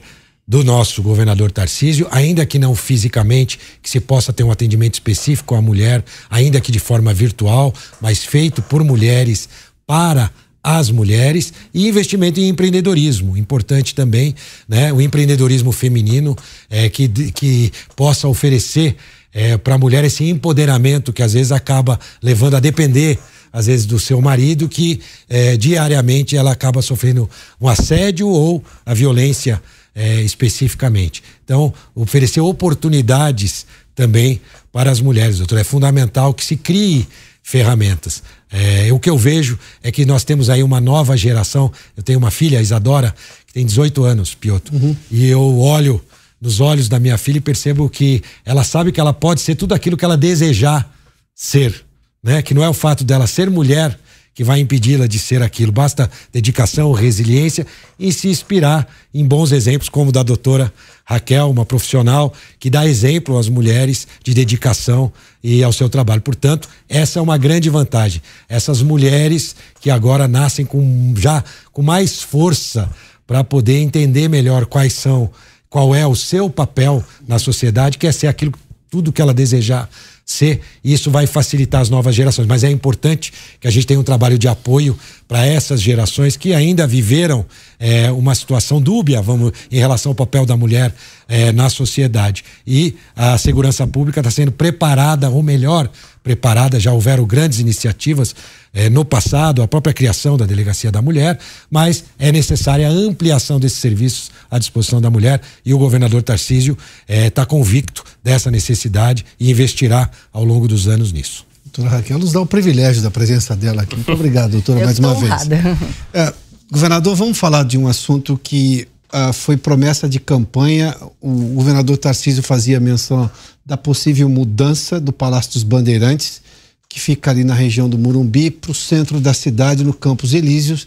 do nosso governador Tarcísio, ainda que não fisicamente, que se possa ter um atendimento específico à mulher, ainda que de forma virtual, mas feito por mulheres para as mulheres e investimento em empreendedorismo, importante também, né? O empreendedorismo feminino é, que, que possa oferecer é, para a mulher esse empoderamento que às vezes acaba levando a depender às vezes do seu marido que é, diariamente ela acaba sofrendo um assédio ou a violência é, especificamente. Então, oferecer oportunidades também para as mulheres, doutor. É fundamental que se crie ferramentas. É, o que eu vejo é que nós temos aí uma nova geração. Eu tenho uma filha, a Isadora, que tem 18 anos, Piotr. Uhum. E eu olho nos olhos da minha filha e percebo que ela sabe que ela pode ser tudo aquilo que ela desejar ser. Né? Que não é o fato dela ser mulher que vai impedi-la de ser aquilo. Basta dedicação, resiliência e se inspirar em bons exemplos, como o da doutora Raquel, uma profissional que dá exemplo às mulheres de dedicação e ao seu trabalho. Portanto, essa é uma grande vantagem. Essas mulheres que agora nascem com já com mais força para poder entender melhor quais são, qual é o seu papel na sociedade, que é ser aquilo tudo que ela desejar ser, e isso vai facilitar as novas gerações. Mas é importante que a gente tenha um trabalho de apoio para essas gerações que ainda viveram é, uma situação dúbia, vamos, em relação ao papel da mulher é, na sociedade. E a segurança pública está sendo preparada, ou melhor, preparada, já houveram grandes iniciativas é, no passado, a própria criação da Delegacia da Mulher, mas é necessária a ampliação desses serviços à disposição da mulher e o governador Tarcísio está convicto dessa necessidade e investirá ao longo dos anos nisso. Doutora Raquel nos dá o privilégio da presença dela aqui. Muito obrigado, doutora, mais uma honrada. vez. É, governador, vamos falar de um assunto que uh, foi promessa de campanha. O governador Tarcísio fazia menção da possível mudança do Palácio dos Bandeirantes, que fica ali na região do Murumbi, para o centro da cidade, no Campos Elíseos,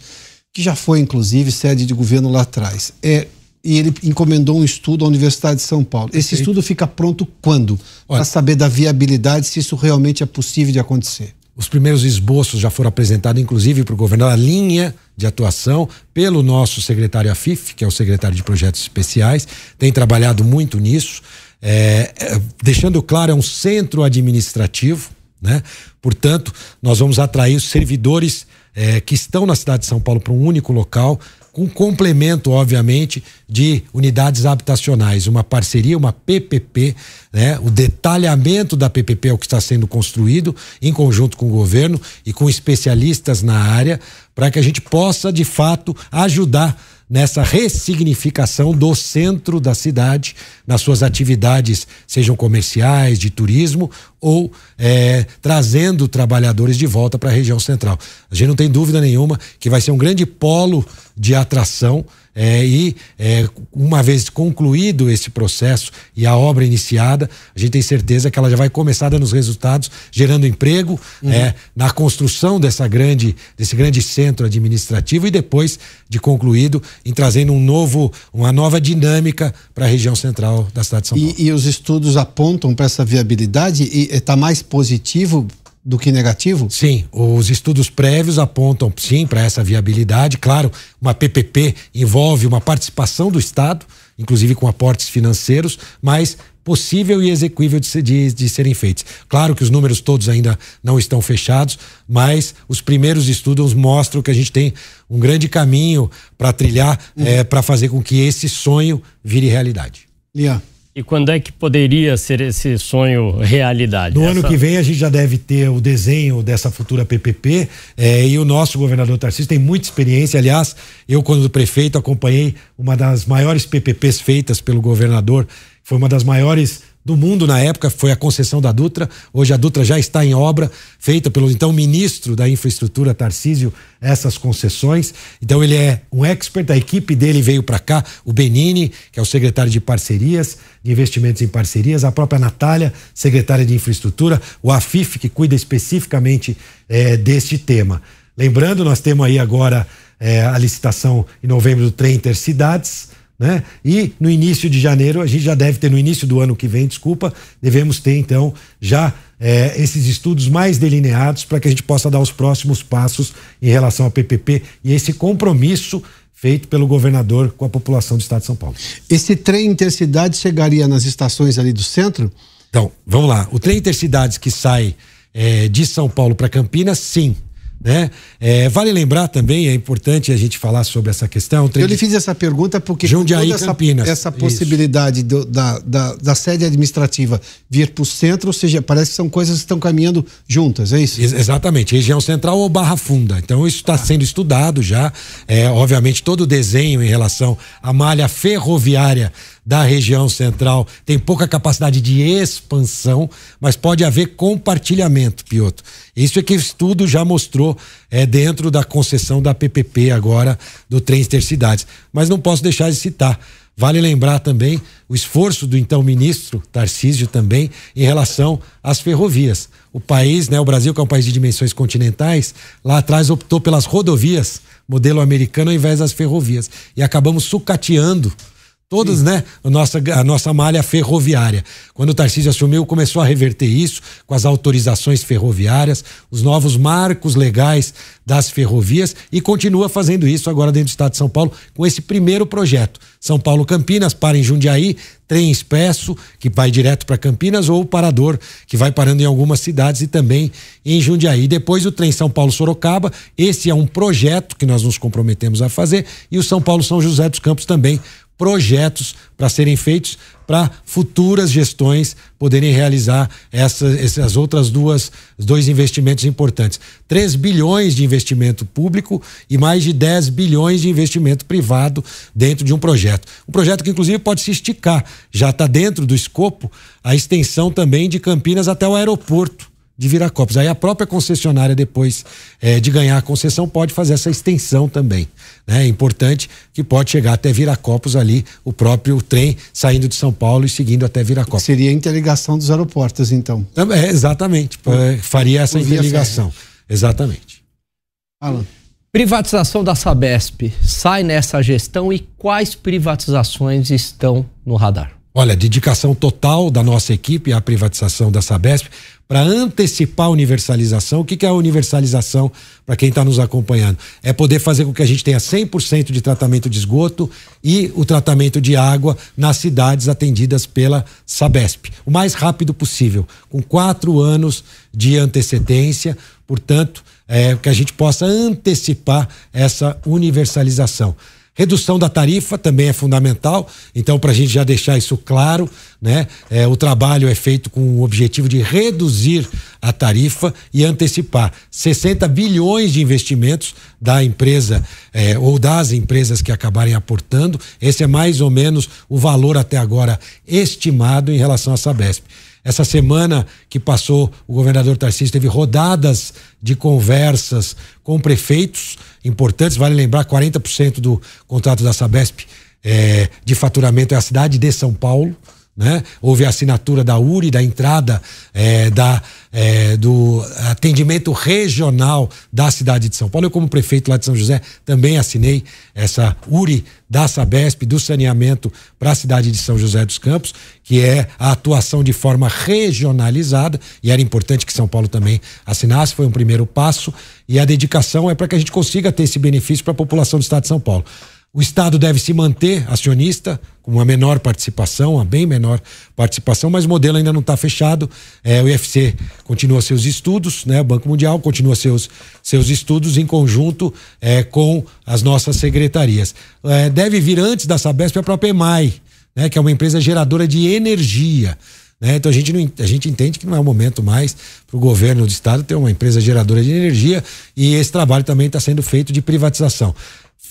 que já foi, inclusive, sede de governo lá atrás. É, e ele encomendou um estudo à Universidade de São Paulo. Esse estudo fica pronto quando? Para saber da viabilidade, se isso realmente é possível de acontecer. Os primeiros esboços já foram apresentados, inclusive, para o governador, a linha de atuação pelo nosso secretário AFIF, que é o secretário de Projetos Especiais, tem trabalhado muito nisso. É, é, deixando claro, é um centro administrativo, né? Portanto, nós vamos atrair os servidores é, que estão na cidade de São Paulo para um único local, com complemento, obviamente, de unidades habitacionais, uma parceria, uma PPP, né? O detalhamento da PPP é o que está sendo construído em conjunto com o governo e com especialistas na área, para que a gente possa, de fato, ajudar nessa ressignificação do centro da cidade, nas suas atividades, sejam comerciais, de turismo, ou é, trazendo trabalhadores de volta para a região central. A gente não tem dúvida nenhuma que vai ser um grande polo de atração é, e, é, uma vez concluído esse processo e a obra iniciada, a gente tem certeza que ela já vai começar dando os resultados, gerando emprego uhum. é, na construção dessa grande, desse grande centro administrativo e depois de concluído, em trazendo um novo, uma nova dinâmica para a região central da cidade de São Paulo. E, e os estudos apontam para essa viabilidade e está mais positivo do que negativo? Sim, os estudos prévios apontam sim para essa viabilidade. Claro, uma PPP envolve uma participação do Estado, inclusive com aportes financeiros, mas possível e execuível de, de, de, serem feitos. Claro que os números todos ainda não estão fechados, mas os primeiros estudos mostram que a gente tem um grande caminho para trilhar, uhum. é, para fazer com que esse sonho vire realidade. Lian. E quando é que poderia ser esse sonho realidade? No Essa... ano que vem a gente já deve ter o desenho dessa futura PPP é, e o nosso governador Tarcísio tem muita experiência. Aliás, eu quando prefeito acompanhei uma das maiores PPPs feitas pelo governador, foi uma das maiores do mundo na época foi a concessão da Dutra. Hoje a Dutra já está em obra, feita pelo então ministro da Infraestrutura, Tarcísio, essas concessões. Então ele é um expert, a equipe dele veio para cá, o Benini, que é o secretário de parcerias, de investimentos em parcerias, a própria Natália, secretária de Infraestrutura, o AFIF, que cuida especificamente é, deste tema. Lembrando, nós temos aí agora é, a licitação em novembro do trem Intercidades né? E no início de janeiro, a gente já deve ter, no início do ano que vem, desculpa, devemos ter então já é, esses estudos mais delineados para que a gente possa dar os próximos passos em relação ao PPP e esse compromisso feito pelo governador com a população do estado de São Paulo. Esse trem intercidade chegaria nas estações ali do centro? Então, vamos lá. O trem intercidades que sai é, de São Paulo para Campinas, sim, né? É, vale lembrar também, é importante a gente falar sobre essa questão. Eu lhe fiz essa pergunta porque Jundiaí, toda Campinas. essa, essa possibilidade do, da, da, da, sede administrativa vir para o centro, ou seja, parece que são coisas que estão caminhando juntas, é isso? Ex exatamente, região central ou Barra Funda. Então isso está ah. sendo estudado já. É, obviamente, todo o desenho em relação à malha ferroviária da região central tem pouca capacidade de expansão, mas pode haver compartilhamento, Piotr. Isso é que o estudo já mostrou é, dentro da concessão da PPP agora do trem intercidades. Mas não posso deixar de citar. Vale lembrar também o esforço do então ministro Tarcísio também em relação às ferrovias. O país, né, o Brasil, que é um país de dimensões continentais, lá atrás optou pelas rodovias, modelo americano, ao invés das ferrovias. E acabamos sucateando Todas, né? A nossa, a nossa malha ferroviária. Quando o Tarcísio assumiu, começou a reverter isso com as autorizações ferroviárias, os novos marcos legais das ferrovias e continua fazendo isso agora dentro do estado de São Paulo com esse primeiro projeto. São Paulo Campinas para em Jundiaí, trem expresso que vai direto para Campinas ou o parador que vai parando em algumas cidades e também em Jundiaí. Depois o trem São Paulo Sorocaba, esse é um projeto que nós nos comprometemos a fazer e o São Paulo São José dos Campos também projetos para serem feitos para futuras gestões poderem realizar essa, essas outras duas dois investimentos importantes. 3 bilhões de investimento público e mais de 10 bilhões de investimento privado dentro de um projeto. Um projeto que inclusive pode se esticar, já está dentro do escopo a extensão também de Campinas até o aeroporto de Viracopos. Aí a própria concessionária, depois é, de ganhar a concessão, pode fazer essa extensão também. Né? É importante que pode chegar até Viracopos ali, o próprio trem saindo de São Paulo e seguindo até Viracopos. Seria a interligação dos aeroportos, então. É, exatamente. Por, faria essa interligação. Exatamente. Alan. Privatização da Sabesp sai nessa gestão e quais privatizações estão no radar? Olha, dedicação total da nossa equipe à privatização da Sabesp para antecipar a universalização. O que, que é a universalização para quem está nos acompanhando? É poder fazer com que a gente tenha 100% de tratamento de esgoto e o tratamento de água nas cidades atendidas pela Sabesp, o mais rápido possível, com quatro anos de antecedência, portanto, é, que a gente possa antecipar essa universalização. Redução da tarifa também é fundamental, então, para a gente já deixar isso claro, né? É, o trabalho é feito com o objetivo de reduzir a tarifa e antecipar 60 bilhões de investimentos da empresa é, ou das empresas que acabarem aportando. Esse é mais ou menos o valor até agora estimado em relação à Sabesp. Essa semana que passou, o governador Tarcísio teve rodadas de conversas com prefeitos importantes. Vale lembrar, 40% do contrato da Sabesp é, de faturamento é a cidade de São Paulo. Né? Houve a assinatura da URI, da entrada é, da, é, do atendimento regional da cidade de São Paulo. Eu, como prefeito lá de São José, também assinei essa URI da Sabesp, do saneamento para a cidade de São José dos Campos, que é a atuação de forma regionalizada, e era importante que São Paulo também assinasse, foi um primeiro passo, e a dedicação é para que a gente consiga ter esse benefício para a população do estado de São Paulo. O Estado deve se manter acionista, com uma menor participação, uma bem menor participação, mas o modelo ainda não está fechado. É, o IFC continua seus estudos, né? o Banco Mundial continua seus, seus estudos em conjunto é, com as nossas secretarias. É, deve vir antes da Sabesp a própria EMAI, né, que é uma empresa geradora de energia. Né? Então a gente, não, a gente entende que não é o momento mais para o governo do estado ter uma empresa geradora de energia e esse trabalho também está sendo feito de privatização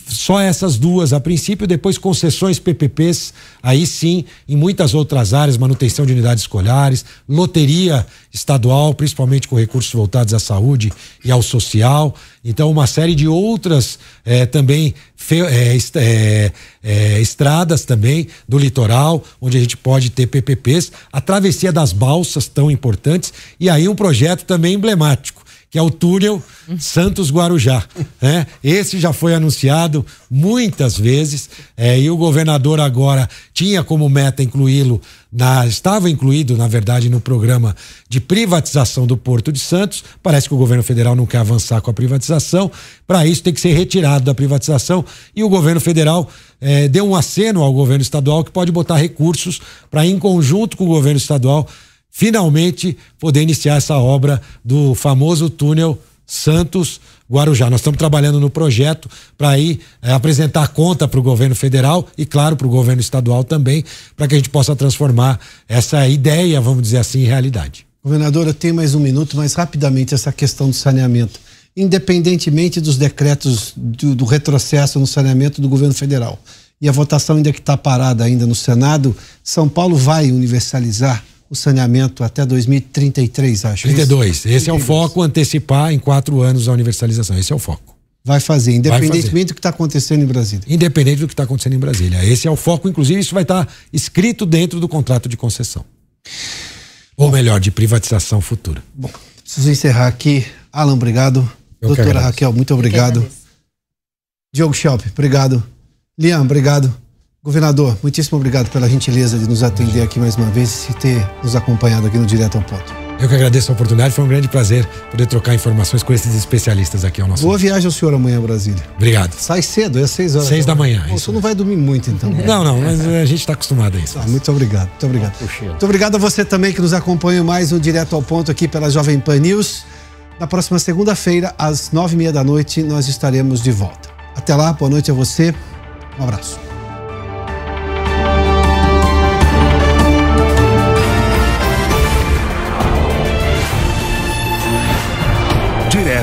só essas duas a princípio, depois concessões PPPs, aí sim, em muitas outras áreas, manutenção de unidades escolares, loteria estadual, principalmente com recursos voltados à saúde e ao social. Então, uma série de outras eh, também eh, eh, estradas também do litoral, onde a gente pode ter PPPs, a travessia das balsas tão importantes, e aí um projeto também emblemático que é o túnel Santos Guarujá. Né? Esse já foi anunciado muitas vezes é, e o governador agora tinha como meta incluí-lo estava incluído, na verdade, no programa de privatização do Porto de Santos. Parece que o governo federal não quer avançar com a privatização. Para isso, tem que ser retirado da privatização. E o governo federal é, deu um aceno ao governo estadual que pode botar recursos para, em conjunto com o governo estadual, finalmente poder iniciar essa obra do famoso túnel Santos Guarujá. Nós estamos trabalhando no projeto para aí é, apresentar conta para o governo federal e, claro, para o governo estadual também, para que a gente possa transformar essa ideia, vamos dizer assim, em realidade. Governador, eu tenho mais um minuto, mas rapidamente essa questão do saneamento. Independentemente dos decretos do, do retrocesso no saneamento do governo federal e a votação ainda que está parada ainda no Senado, São Paulo vai universalizar o saneamento até 2033, acho. 32. Esse 32. é o foco, antecipar em quatro anos a universalização. Esse é o foco. Vai fazer, independentemente vai fazer. do que está acontecendo em Brasília. Independente do que está acontecendo em Brasília. Esse é o foco, inclusive, isso vai estar tá escrito dentro do contrato de concessão. Ou melhor, de privatização futura. Bom, preciso encerrar aqui. Alan, obrigado. Eu Doutora Raquel, muito obrigado. Diogo Schelp, obrigado. Liam, obrigado. Governador, muitíssimo obrigado pela gentileza de nos atender aqui mais uma vez e ter nos acompanhado aqui no Direto ao Ponto. Eu que agradeço a oportunidade, foi um grande prazer poder trocar informações com esses especialistas aqui ao nosso. Boa viagem ao senhor amanhã a Brasília. Obrigado. Sai cedo, é seis horas. Seis da manhã. Bom, o senhor não vai dormir muito então. Não, não, mas a gente está acostumado a isso. Ah, muito obrigado, muito obrigado. Muito obrigado a você também que nos acompanha mais um Direto ao Ponto aqui pela Jovem Pan News. Na próxima segunda-feira, às nove e meia da noite, nós estaremos de volta. Até lá, boa noite a você. Um abraço.